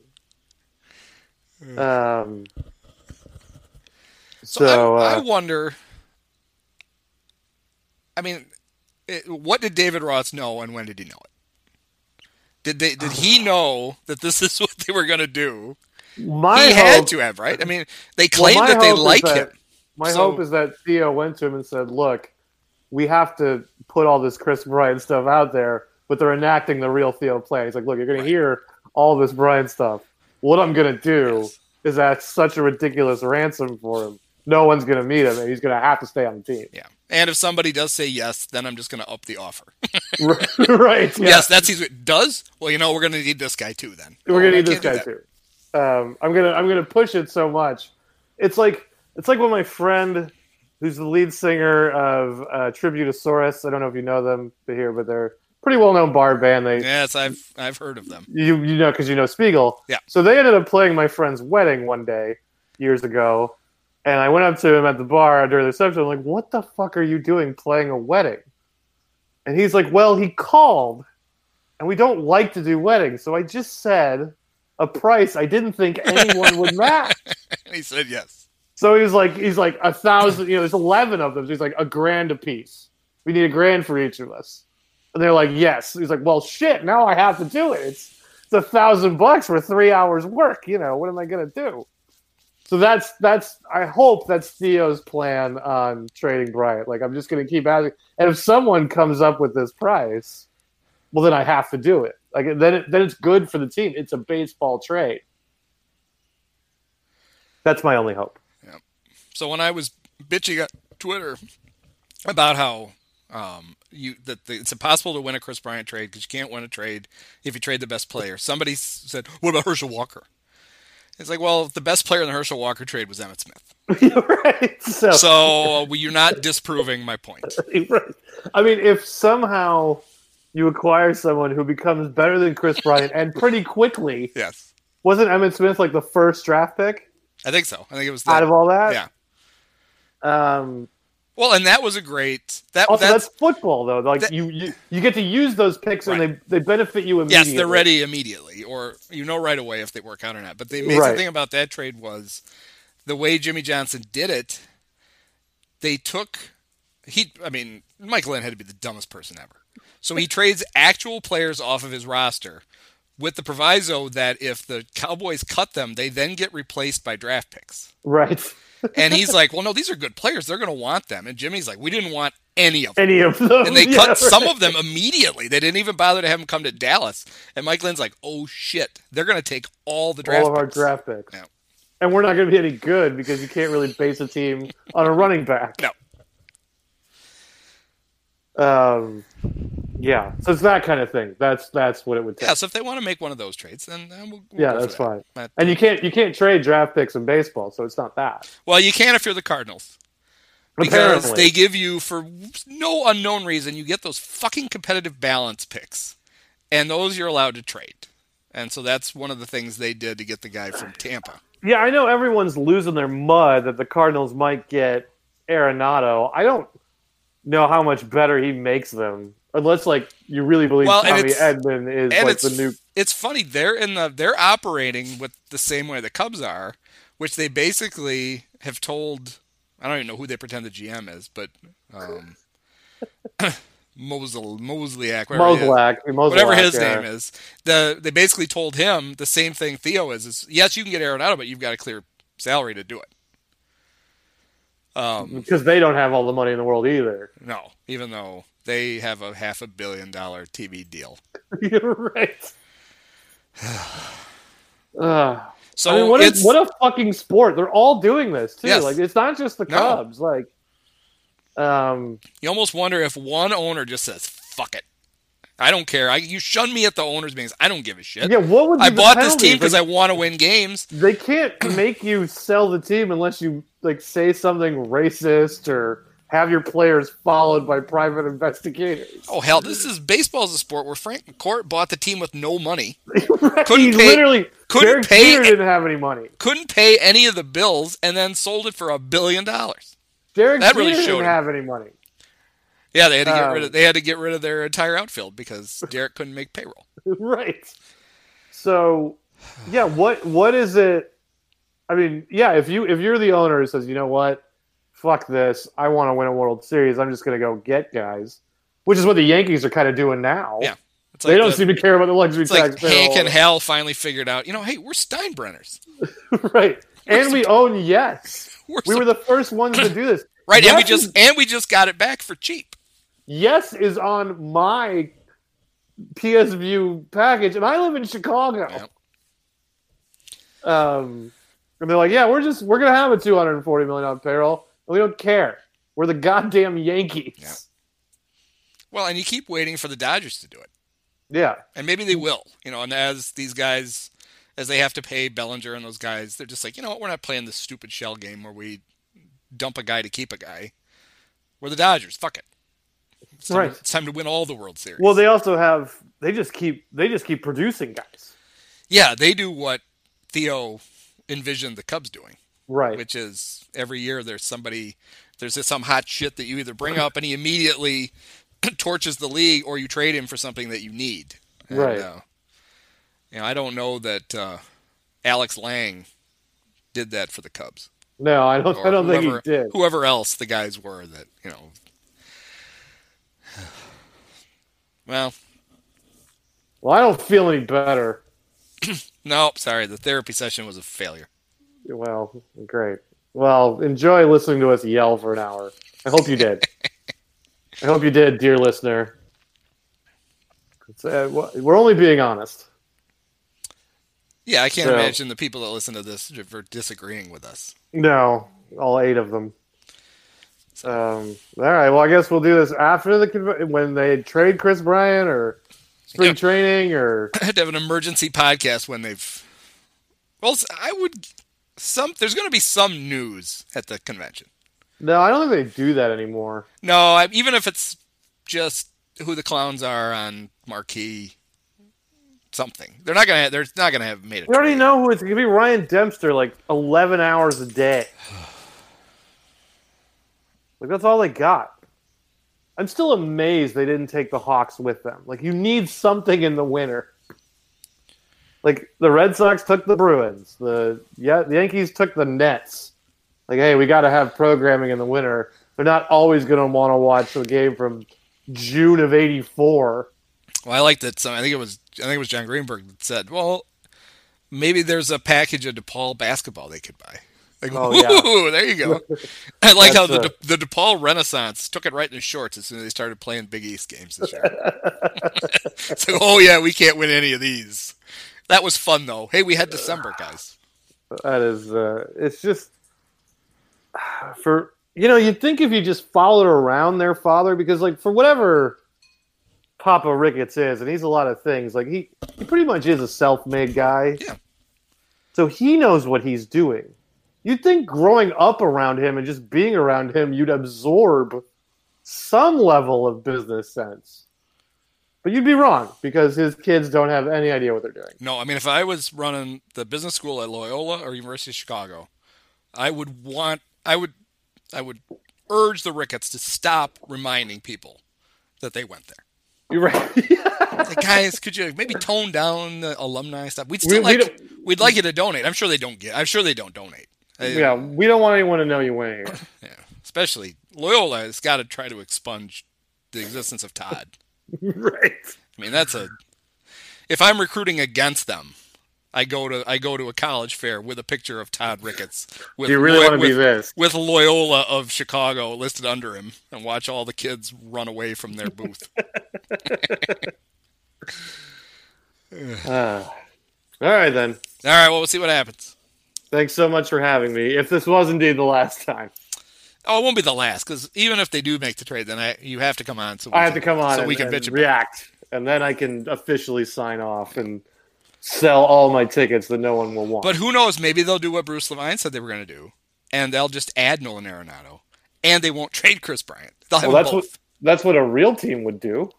Speaker 2: Um,
Speaker 1: So,
Speaker 2: so,
Speaker 1: I, I
Speaker 2: uh,
Speaker 1: wonder. I mean, it, what did David Roth know, and when did he know it? Did they? Did he know that this is what they were going to do?
Speaker 2: my
Speaker 1: he
Speaker 2: hope,
Speaker 1: had to have, right? I mean, they
Speaker 2: well,
Speaker 1: claim
Speaker 2: my
Speaker 1: that they like
Speaker 2: that-
Speaker 1: him.
Speaker 2: My
Speaker 1: So-
Speaker 2: hope is that Theo went to him and said, "Look, we have to put all this Kris Bryant stuff out there, but they're enacting the real Theo plan." He's like, "Look, you're going
Speaker 1: Right.
Speaker 2: to hear all this Bryant stuff. What I'm going to do
Speaker 1: Yes.
Speaker 2: is ask such a ridiculous ransom for him. No one's going to meet him, and he's going to have to stay on the team."
Speaker 1: Yeah, and if somebody does say yes, then I'm just going to up the offer.
Speaker 2: right? yeah.
Speaker 1: Yes, that's easy. Does well, you know, we're going to need this guy too. Then
Speaker 2: We're
Speaker 1: Oh,
Speaker 2: gonna
Speaker 1: I
Speaker 2: need this guy too. Um, I'm gonna I'm gonna push it so much. It's like it's like when my friend, who's the lead singer of uh, Tributosaurus. I don't know if you know them here, but they're pretty well known bar band. They
Speaker 1: Yes, I've I've heard of them.
Speaker 2: you you know because you know Spiegel.
Speaker 1: Yeah.
Speaker 2: So they ended up playing my friend's wedding one day years ago, and I went up to him at the bar during the reception. I'm like, "What the fuck are you doing playing a wedding?" And he's like, "Well, he called, and we don't like to do weddings, so I just said a price I didn't think anyone would match."
Speaker 1: And he said yes.
Speaker 2: So he's like, he's like a thousand. You know, there's eleven of them. So he's like a grand a piece. We need a grand for each of us. And they're like, yes. He's like, well, shit. Now I have to do it. It's it's a thousand bucks for three hours work. You know, what am I gonna do? So that's that's. I hope that's Theo's plan on trading Bryant. Like I'm just gonna keep asking, and if someone comes up with this price, well, then I have to do it. Like then, it, then it's good for the team. It's a baseball trade. That's my only hope. Yeah.
Speaker 1: So when I was bitching at Twitter about how um, you that the, it's impossible to win a Kris Bryant trade because you can't win a trade if you trade the best player. Somebody said, "What about Herschel Walker?" It's like, well, the best player in the Herschel Walker trade was Emmitt Smith.
Speaker 2: right. So,
Speaker 1: So uh, you're not disproving my point.
Speaker 2: right. I mean, if somehow you acquire someone who becomes better than Kris Bryant and pretty quickly,
Speaker 1: Yes,
Speaker 2: wasn't Emmitt Smith like the first draft pick
Speaker 1: I think so. I think it was
Speaker 2: out
Speaker 1: that.
Speaker 2: of all that?
Speaker 1: Yeah.
Speaker 2: Um,
Speaker 1: Well, and that was a great. That
Speaker 2: also,
Speaker 1: that's,
Speaker 2: that's, football, though. Like
Speaker 1: that-
Speaker 2: you, you, you get to use those picks, and they they benefit you immediately.
Speaker 1: yes, they're ready immediately, or you know right away if they work out or not. But the amazing
Speaker 2: Right.
Speaker 1: thing about that trade was the way Jimmy Johnson did it. They took he. I mean, Mike Lynn had to be the dumbest person ever. So he trades actual players off of his roster with the proviso that if the Cowboys cut them, they then get replaced by draft picks.
Speaker 2: Right.
Speaker 1: And he's like, "Well, no, these are good players. They're going to want them." And Jimmy's like, "We didn't want any of them."
Speaker 2: Any of them.
Speaker 1: and they
Speaker 2: Yeah,
Speaker 1: cut some of them immediately. They didn't even bother to have them come to Dallas. And Mike Lynn's like, "Oh shit, they're going to take all the draft
Speaker 2: all of our
Speaker 1: picks."
Speaker 2: draft picks.
Speaker 1: Yeah.
Speaker 2: And we're not going to be any good because you can't really base a team on a running back.
Speaker 1: No.
Speaker 2: Um, yeah. So it's that kind of thing. That's that's what it would take.
Speaker 1: Yeah, so if they want to make one of those trades, then, then we'll, we'll
Speaker 2: yeah, that's
Speaker 1: that.
Speaker 2: fine.
Speaker 1: But-
Speaker 2: And you can't you can't trade draft picks in baseball, so it's not that.
Speaker 1: well, you can if you're the Cardinals because
Speaker 2: Apparently.
Speaker 1: they give you for no unknown reason you get those fucking competitive balance picks, and those you're allowed to trade. And so that's one of the things they did to get the guy from Tampa.
Speaker 2: Yeah, I know everyone's losing their mud that the Cardinals might get Arenado. I don't know how much better he makes them, unless like you really believe
Speaker 1: Well,
Speaker 2: Tommy Edman is
Speaker 1: and
Speaker 2: like the new.
Speaker 1: it's funny they're in the they're operating with the same way the Cubs are, which they basically have told. I don't even know who they pretend the GM is, but um, Mosel Mozeliak, whatever, he is,
Speaker 2: Mozlak, Mozlak,
Speaker 1: whatever his
Speaker 2: yeah.
Speaker 1: name is. The they basically told him the same thing Theo is. Is yes, you can get Arenado, but you've got a clear salary to do it. Um,
Speaker 2: because they don't have all the money in the world either.
Speaker 1: no, even though they have a half a billion dollar TV deal.
Speaker 2: You're right. Ugh.
Speaker 1: So
Speaker 2: I mean, what a, what a fucking sport! They're all doing this too.
Speaker 1: Yes.
Speaker 2: Like it's not just the
Speaker 1: No.
Speaker 2: Cubs. Like Um,
Speaker 1: You almost wonder if one owner just says, "Fuck it, I don't care. I, you shun me at the owners' meetings. I don't give a shit.
Speaker 2: yeah, what would
Speaker 1: I bought this team because
Speaker 2: Like,
Speaker 1: I want to win games.
Speaker 2: they can't make you sell the team unless you like say something racist or have your players followed by private investigators.
Speaker 1: Oh hell, this is baseball's a sport where Frank McCourt bought the team with no money,
Speaker 2: right?
Speaker 1: Couldn't
Speaker 2: he
Speaker 1: pay-
Speaker 2: literally
Speaker 1: couldn't
Speaker 2: Derek
Speaker 1: pay
Speaker 2: Jeter didn't have any money.
Speaker 1: couldn't pay any of the bills, and then sold it for a billion dollars.
Speaker 2: Derek
Speaker 1: That
Speaker 2: Jeter
Speaker 1: really
Speaker 2: didn't
Speaker 1: him.
Speaker 2: have any money.
Speaker 1: Yeah, they had to get
Speaker 2: Um,
Speaker 1: rid of they had to get rid of their entire outfield because Derek couldn't make payroll.
Speaker 2: right. So, yeah, what what is it? I mean, yeah, if you if you're the owner who says, you know what, fuck this, I want to win a World Series, I'm just gonna go get guys, which is what the Yankees are kind of doing now.
Speaker 1: Yeah,
Speaker 2: they
Speaker 1: like
Speaker 2: don't
Speaker 1: the-
Speaker 2: seem to care about the luxury
Speaker 1: It's like
Speaker 2: tax.
Speaker 1: Hank
Speaker 2: bill.
Speaker 1: and Hal finally figured out. You know, hey, we're Steinbrenners.
Speaker 2: right, and we own Yes.
Speaker 1: We're
Speaker 2: We
Speaker 1: so-
Speaker 2: were the first ones to do this.
Speaker 1: right, and we just
Speaker 2: is-
Speaker 1: and we just got it back for cheap.
Speaker 2: Yes is on my PS Vue package, and I live in Chicago.
Speaker 1: Yep.
Speaker 2: Um, and they're like, "Yeah, we're just we're gonna have a two hundred and forty million dollar payroll. We don't care. We're the goddamn Yankees."
Speaker 1: Yeah. Well, and you keep waiting for the Dodgers to do it,
Speaker 2: Yeah,
Speaker 1: and maybe they will. You know, and as these guys, as they have to pay Bellinger and those guys, they're just like, you know what, we're not playing this stupid shell game where we dump a guy to keep a guy. We're the Dodgers. Fuck it. It's time,
Speaker 2: Right.
Speaker 1: it's time to win all the World Series.
Speaker 2: Well, they also have they just keep they just keep producing guys.
Speaker 1: yeah, they do what Theo envisioned the Cubs doing.
Speaker 2: Right.
Speaker 1: which is every year there's somebody there's some hot shit that you either bring up and he immediately torches the league or you trade him for something that you need. And,
Speaker 2: Right.
Speaker 1: Uh, you know, I don't know that uh, Alex Lange did that for the Cubs.
Speaker 2: no, I don't.
Speaker 1: Or
Speaker 2: I don't
Speaker 1: whoever,
Speaker 2: think he did.
Speaker 1: Whoever else the guys were that you know. Well,
Speaker 2: Well, I don't feel any better.
Speaker 1: no, sorry. The therapy session was a failure.
Speaker 2: Well, great. Well, enjoy listening to us yell for an hour. I hope you did. I hope you did, dear listener. Uh, we're only being honest.
Speaker 1: Yeah, I can't
Speaker 2: So-
Speaker 1: imagine the people that listen to this for disagreeing with us.
Speaker 2: No, all eight of them. Um, all right. Well, I guess we'll do this after the when they trade Kris Bryant or spring
Speaker 1: Yep.
Speaker 2: training or
Speaker 1: I had to have an emergency podcast when they've. Well, I would. Some there's going to be some news at the convention.
Speaker 2: no. I don't think they do that anymore.
Speaker 1: No, I, even if it's just who the clowns are on marquee, something. They're not gonna. They're not gonna have made it.
Speaker 2: We already know who it's going to be. Ryan Dempster, like eleven hours a day. Like that's all they got. I'm still amazed they didn't take the Hawks with them. Like you need something in the winter. Like the Red Sox took the Bruins. The yeah, the Yankees took the Nets. Like hey, we got to have programming in the winter. They're not always going to want to watch the game from June of '84.
Speaker 1: Well, I like that. Some, I think it was. I think it was Jon Greenberg that said, "Well, maybe there's a package of DePaul basketball they could buy." Like,
Speaker 2: Oh, yeah.
Speaker 1: there you go. I like how the De, the DePaul Renaissance took it right in the shorts as soon as they started playing Big East games this year. it's like, oh yeah, we can't win any of these. That was fun though. Hey, we had December, guys.
Speaker 2: That is, uh, it's just for you know. You'd think if you just followed around their father, because like for whatever Papa Ricketts is, and he's a lot of things. Like he, he pretty much is a self-made guy.
Speaker 1: Yeah.
Speaker 2: So he knows what he's doing. You'd think growing up around him and just being around him, you'd absorb some level of business sense. But you'd be wrong because his kids don't have any idea what they're doing.
Speaker 1: No, I mean if I was running the business school at Loyola or University of Chicago, I would want I would I would urge the Ricketts to stop reminding people that they went there.
Speaker 2: You're right.
Speaker 1: Like, guys, could you maybe tone down the alumni stuff? We'd still
Speaker 2: We- we
Speaker 1: like we'd like you to donate. I'm sure they don't get. I'm sure they don't donate.
Speaker 2: Yeah, we don't want anyone to know you went here.
Speaker 1: yeah. Especially Loyola has got to try to expunge the existence of Todd.
Speaker 2: right.
Speaker 1: I mean, that's a. If I'm recruiting against them, I go to I go to a college fair with a picture of Todd Ricketts. With,
Speaker 2: Do you really
Speaker 1: with-
Speaker 2: want to be this?
Speaker 1: with Loyola of Chicago listed under him, and watch all the kids run away from their booth.
Speaker 2: Uh, all right, then.
Speaker 1: all right, well, we'll see what happens.
Speaker 2: Thanks so much for having me. If this was indeed the last time.
Speaker 1: Oh, it won't be the last because even if they do make the trade, then I, you have to come on. So we
Speaker 2: I have
Speaker 1: can-
Speaker 2: to come on
Speaker 1: so
Speaker 2: and,
Speaker 1: we can
Speaker 2: and react, and then I can officially sign off and sell all my tickets that no one will want.
Speaker 1: But who knows? Maybe they'll do what Bruce Levine said they were going to do, and they'll just add Nolan Arenado, and they won't trade Kris Bryant. They'll have
Speaker 2: well, that's what
Speaker 1: both.
Speaker 2: that's what a real team would do.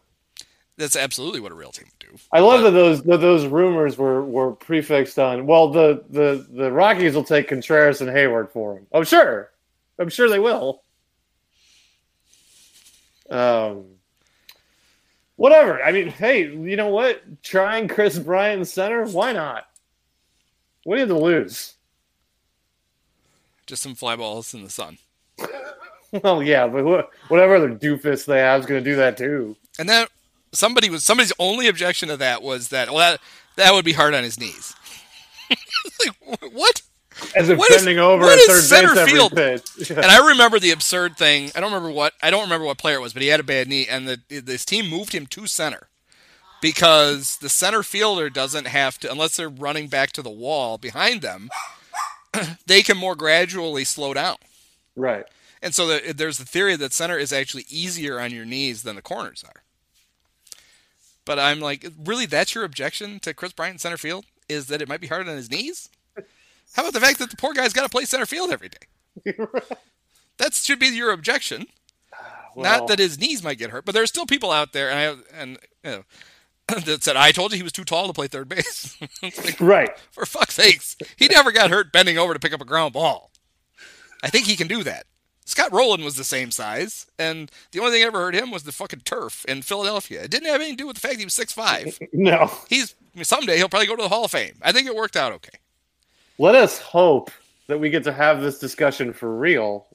Speaker 1: That's absolutely what a real team would do.
Speaker 2: I love
Speaker 1: But-
Speaker 2: that those that those rumors were were prefixed on. Well, the the the Rockies will take Contreras and Heyward for him. I'm sure. I'm sure they will. Um. Whatever. I mean, hey, you know what? Trying Kris Bryant center, why not? What do you have to lose?
Speaker 1: Just some fly balls in the sun.
Speaker 2: Well, yeah, but wha- whatever other doofus they have is going to do that too.
Speaker 1: And then somebody was somebody's only objection to that was that well that that would be hard on his knees. like what?
Speaker 2: As if
Speaker 1: What is-
Speaker 2: bending over
Speaker 1: what
Speaker 2: at
Speaker 1: is
Speaker 2: third
Speaker 1: center field?
Speaker 2: pitch.
Speaker 1: And I remember the absurd thing. I don't remember what I don't remember what player it was, but he had a bad knee, and the this team moved him to center because the center fielder doesn't have to unless they're running back to the wall behind them. they can more gradually slow down,
Speaker 2: right.
Speaker 1: and so the, there's the theory that center is actually easier on your knees than the corners are. But I'm like, really, that's your objection to Kris Bryant center field? Is that it might be hard on his knees? How about the fact that the poor guy's got to play center field every day? That should be your objection.
Speaker 2: Well,
Speaker 1: Not that his knees might get hurt, but there are still people out there, and I and you know, that said, "I told you he was too tall to play third base." Like,
Speaker 2: Right.
Speaker 1: for fuck's sakes, he never got hurt bending over to pick up a ground ball. I think he can do that. Scott Rolen was the same size, and the only thing that ever hurt him was the fucking turf in Philadelphia. It didn't have anything to do with the fact he was six five.
Speaker 2: No.
Speaker 1: He's someday he'll probably go to the Hall of Fame. I think it worked out okay.
Speaker 2: Let us hope that we get to have this discussion for real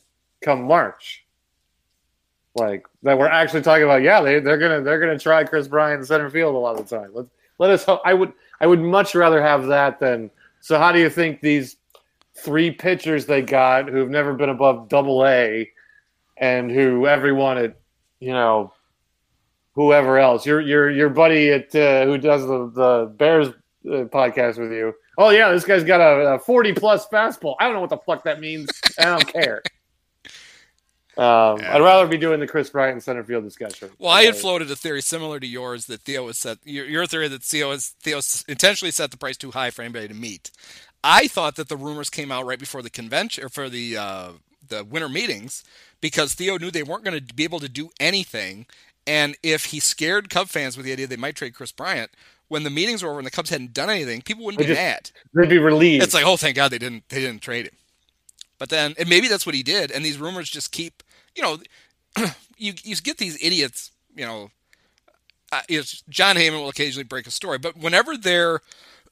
Speaker 2: come March. Like that we're actually talking about, yeah, they, they're gonna they're gonna try Kris Bryant in center field a lot of the time. Let, let us hope I would I would much rather have that than so how do you think these three pitchers they got who've never been above double A and who everyone at you know whoever else your your your buddy at uh, who does the the Bears uh, podcast with you. Oh yeah, this guy's got a, a forty plus fastball. I don't know what the fuck that means. I don't care. Um,
Speaker 1: Yeah.
Speaker 2: I'd rather be doing the Kris Bryant center field discussion.
Speaker 1: Well, I had floated a theory similar to yours that Theo has set your, your theory that Theo has Theo intentionally set the price too high for anybody to meet. I thought that the rumors came out right before the convention or for the uh, the winter meetings because Theo knew they weren't going to be able to do anything, and if he scared Cub fans with the idea they might trade Kris Bryant when the meetings were over and the Cubs hadn't done anything, people wouldn't
Speaker 2: They
Speaker 1: be
Speaker 2: just-
Speaker 1: mad.
Speaker 2: they'd be relieved.
Speaker 1: It's like, oh, thank God they didn't they didn't trade him. But then, and maybe that's what he did. And these rumors just keep, you know, you you get these idiots, you know. Uh, Jon Heyman will occasionally break a story, but whenever they're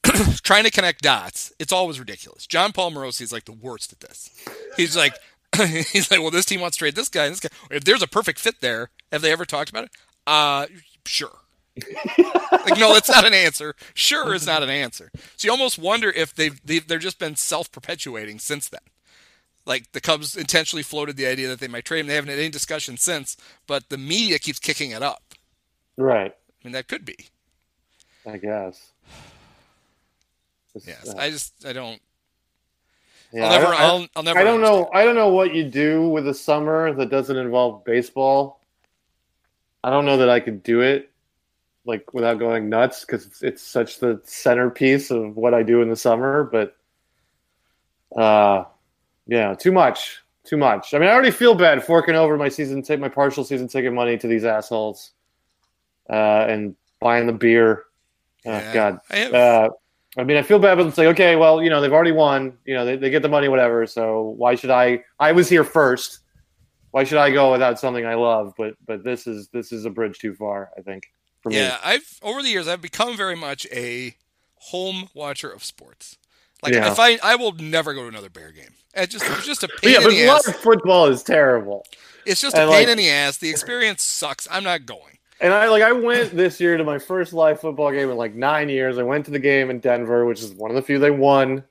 Speaker 1: trying to connect dots, it's always ridiculous. Jon Paul Morosi is like the worst at this. He's like, he's like, well, this team wants to trade this guy and this guy. If there's a perfect fit there, have they ever talked about it? Uh, sure. Like, no, that's not an answer. Sure is not an answer. So you almost wonder if they've, they've they're just been self perpetuating since then. Like the Cubs intentionally floated the idea that they might trade him. They haven't had any discussion since, but the media keeps kicking it up.
Speaker 2: right.
Speaker 1: I mean, that could be.
Speaker 2: I guess. It's,
Speaker 1: Yes,
Speaker 2: uh,
Speaker 1: I just I don't.
Speaker 2: yeah,
Speaker 1: I'll
Speaker 2: I
Speaker 1: never.
Speaker 2: don't- I-
Speaker 1: I'll, I'll never.
Speaker 2: I don't
Speaker 1: understand.
Speaker 2: know. I don't know what you do with a summer that doesn't involve baseball. I don't know that I could do it like without going nuts because it's, it's such the centerpiece of what I do in the summer. But uh, yeah, too much, too much. I mean, I already feel bad forking over my season, take my partial season ticket money to these assholes, uh, and buying the beer. Oh
Speaker 1: Yeah.
Speaker 2: God,
Speaker 1: I have.
Speaker 2: uh, I mean, I feel bad, but it's like, okay, well, you know, they've already won. You know, they, they get the money, whatever. So why should I? I was here first. Why should I go without something I love? But but this is this is a bridge too far. I think for me.
Speaker 1: yeah, I've over the years I've become very much a home watcher of sports. Like
Speaker 2: Yeah.
Speaker 1: if I I will never go to another Bear game. It just it's just a pain
Speaker 2: yeah,
Speaker 1: in
Speaker 2: but
Speaker 1: the ass.
Speaker 2: football is terrible.
Speaker 1: It's just a pain
Speaker 2: like-
Speaker 1: in the ass. The experience sucks. I'm not going.
Speaker 2: And I like I went this year to my first live football game in like nine years. I went to the game in Denver, which is one of the few they won.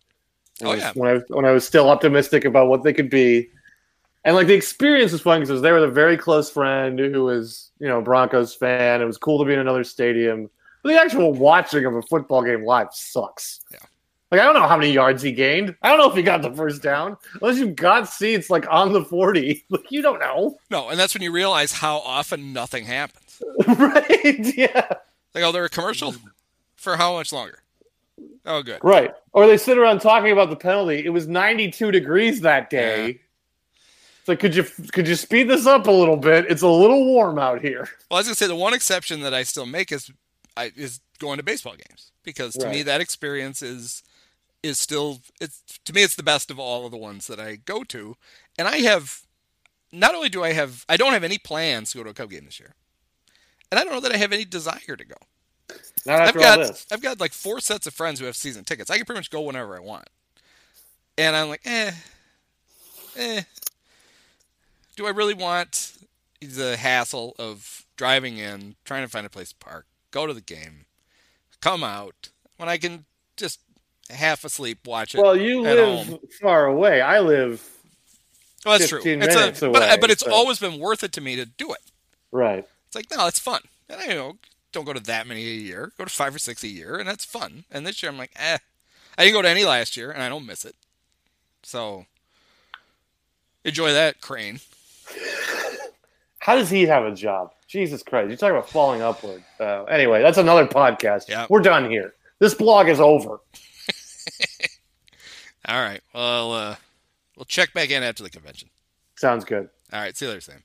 Speaker 1: Oh, yeah.
Speaker 2: When I was when I was still optimistic about what they could be, and like the experience was fun because there with a very close friend who was you know Broncos fan. It was cool to be in another stadium. But the actual watching of a football game live sucks.
Speaker 1: Yeah.
Speaker 2: Like I don't know how many yards he gained. I don't know if he got the first down. Unless you've got seats like on the forty, like you don't know,
Speaker 1: No, and that's when you realize how often nothing happens.
Speaker 2: right? Yeah,
Speaker 1: Like, oh, they're a commercial for how much longer? Oh, good.
Speaker 2: right. Or they sit around talking about the penalty. It was ninety-two degrees that day. It's like, could you could you speed this up a little bit? It's a little warm out here.
Speaker 1: Well, I was gonna say the one exception that I still make is I, is going to baseball games because to me that experience is is still it's to me it's the best of all of the ones that I go to, and I have not only do I have I don't have any plans to go to a Cub game this year, and I don't know that I have any desire to go.
Speaker 2: Not
Speaker 1: I've got
Speaker 2: all this.
Speaker 1: I've got like four sets of friends who have season tickets. I can pretty much go whenever I want, and I'm like, eh, eh. Do I really want the hassle of driving in, trying to find a place to park, go to the game, come out when I can just half asleep watch it?
Speaker 2: Well, you live
Speaker 1: home.
Speaker 2: far away. I live
Speaker 1: Well, that's true.
Speaker 2: 15
Speaker 1: It's a, but but it's
Speaker 2: so-
Speaker 1: always been worth it to me to do it.
Speaker 2: right.
Speaker 1: It's like, no, it's fun. And I you know don't go to that many a year. Go to five or six a year, and that's fun. And this year, I'm like, eh. I didn't go to any last year, and I don't miss it. So enjoy that, Crane.
Speaker 2: How does he have a job? Jesus Christ! You talk about falling upward. Uh, anyway, that's another podcast.
Speaker 1: Yeah.
Speaker 2: We're done here. This blog is over.
Speaker 1: All right. Well, uh, we'll check back in after the convention.
Speaker 2: Sounds good.
Speaker 1: All right. See you later, Sam.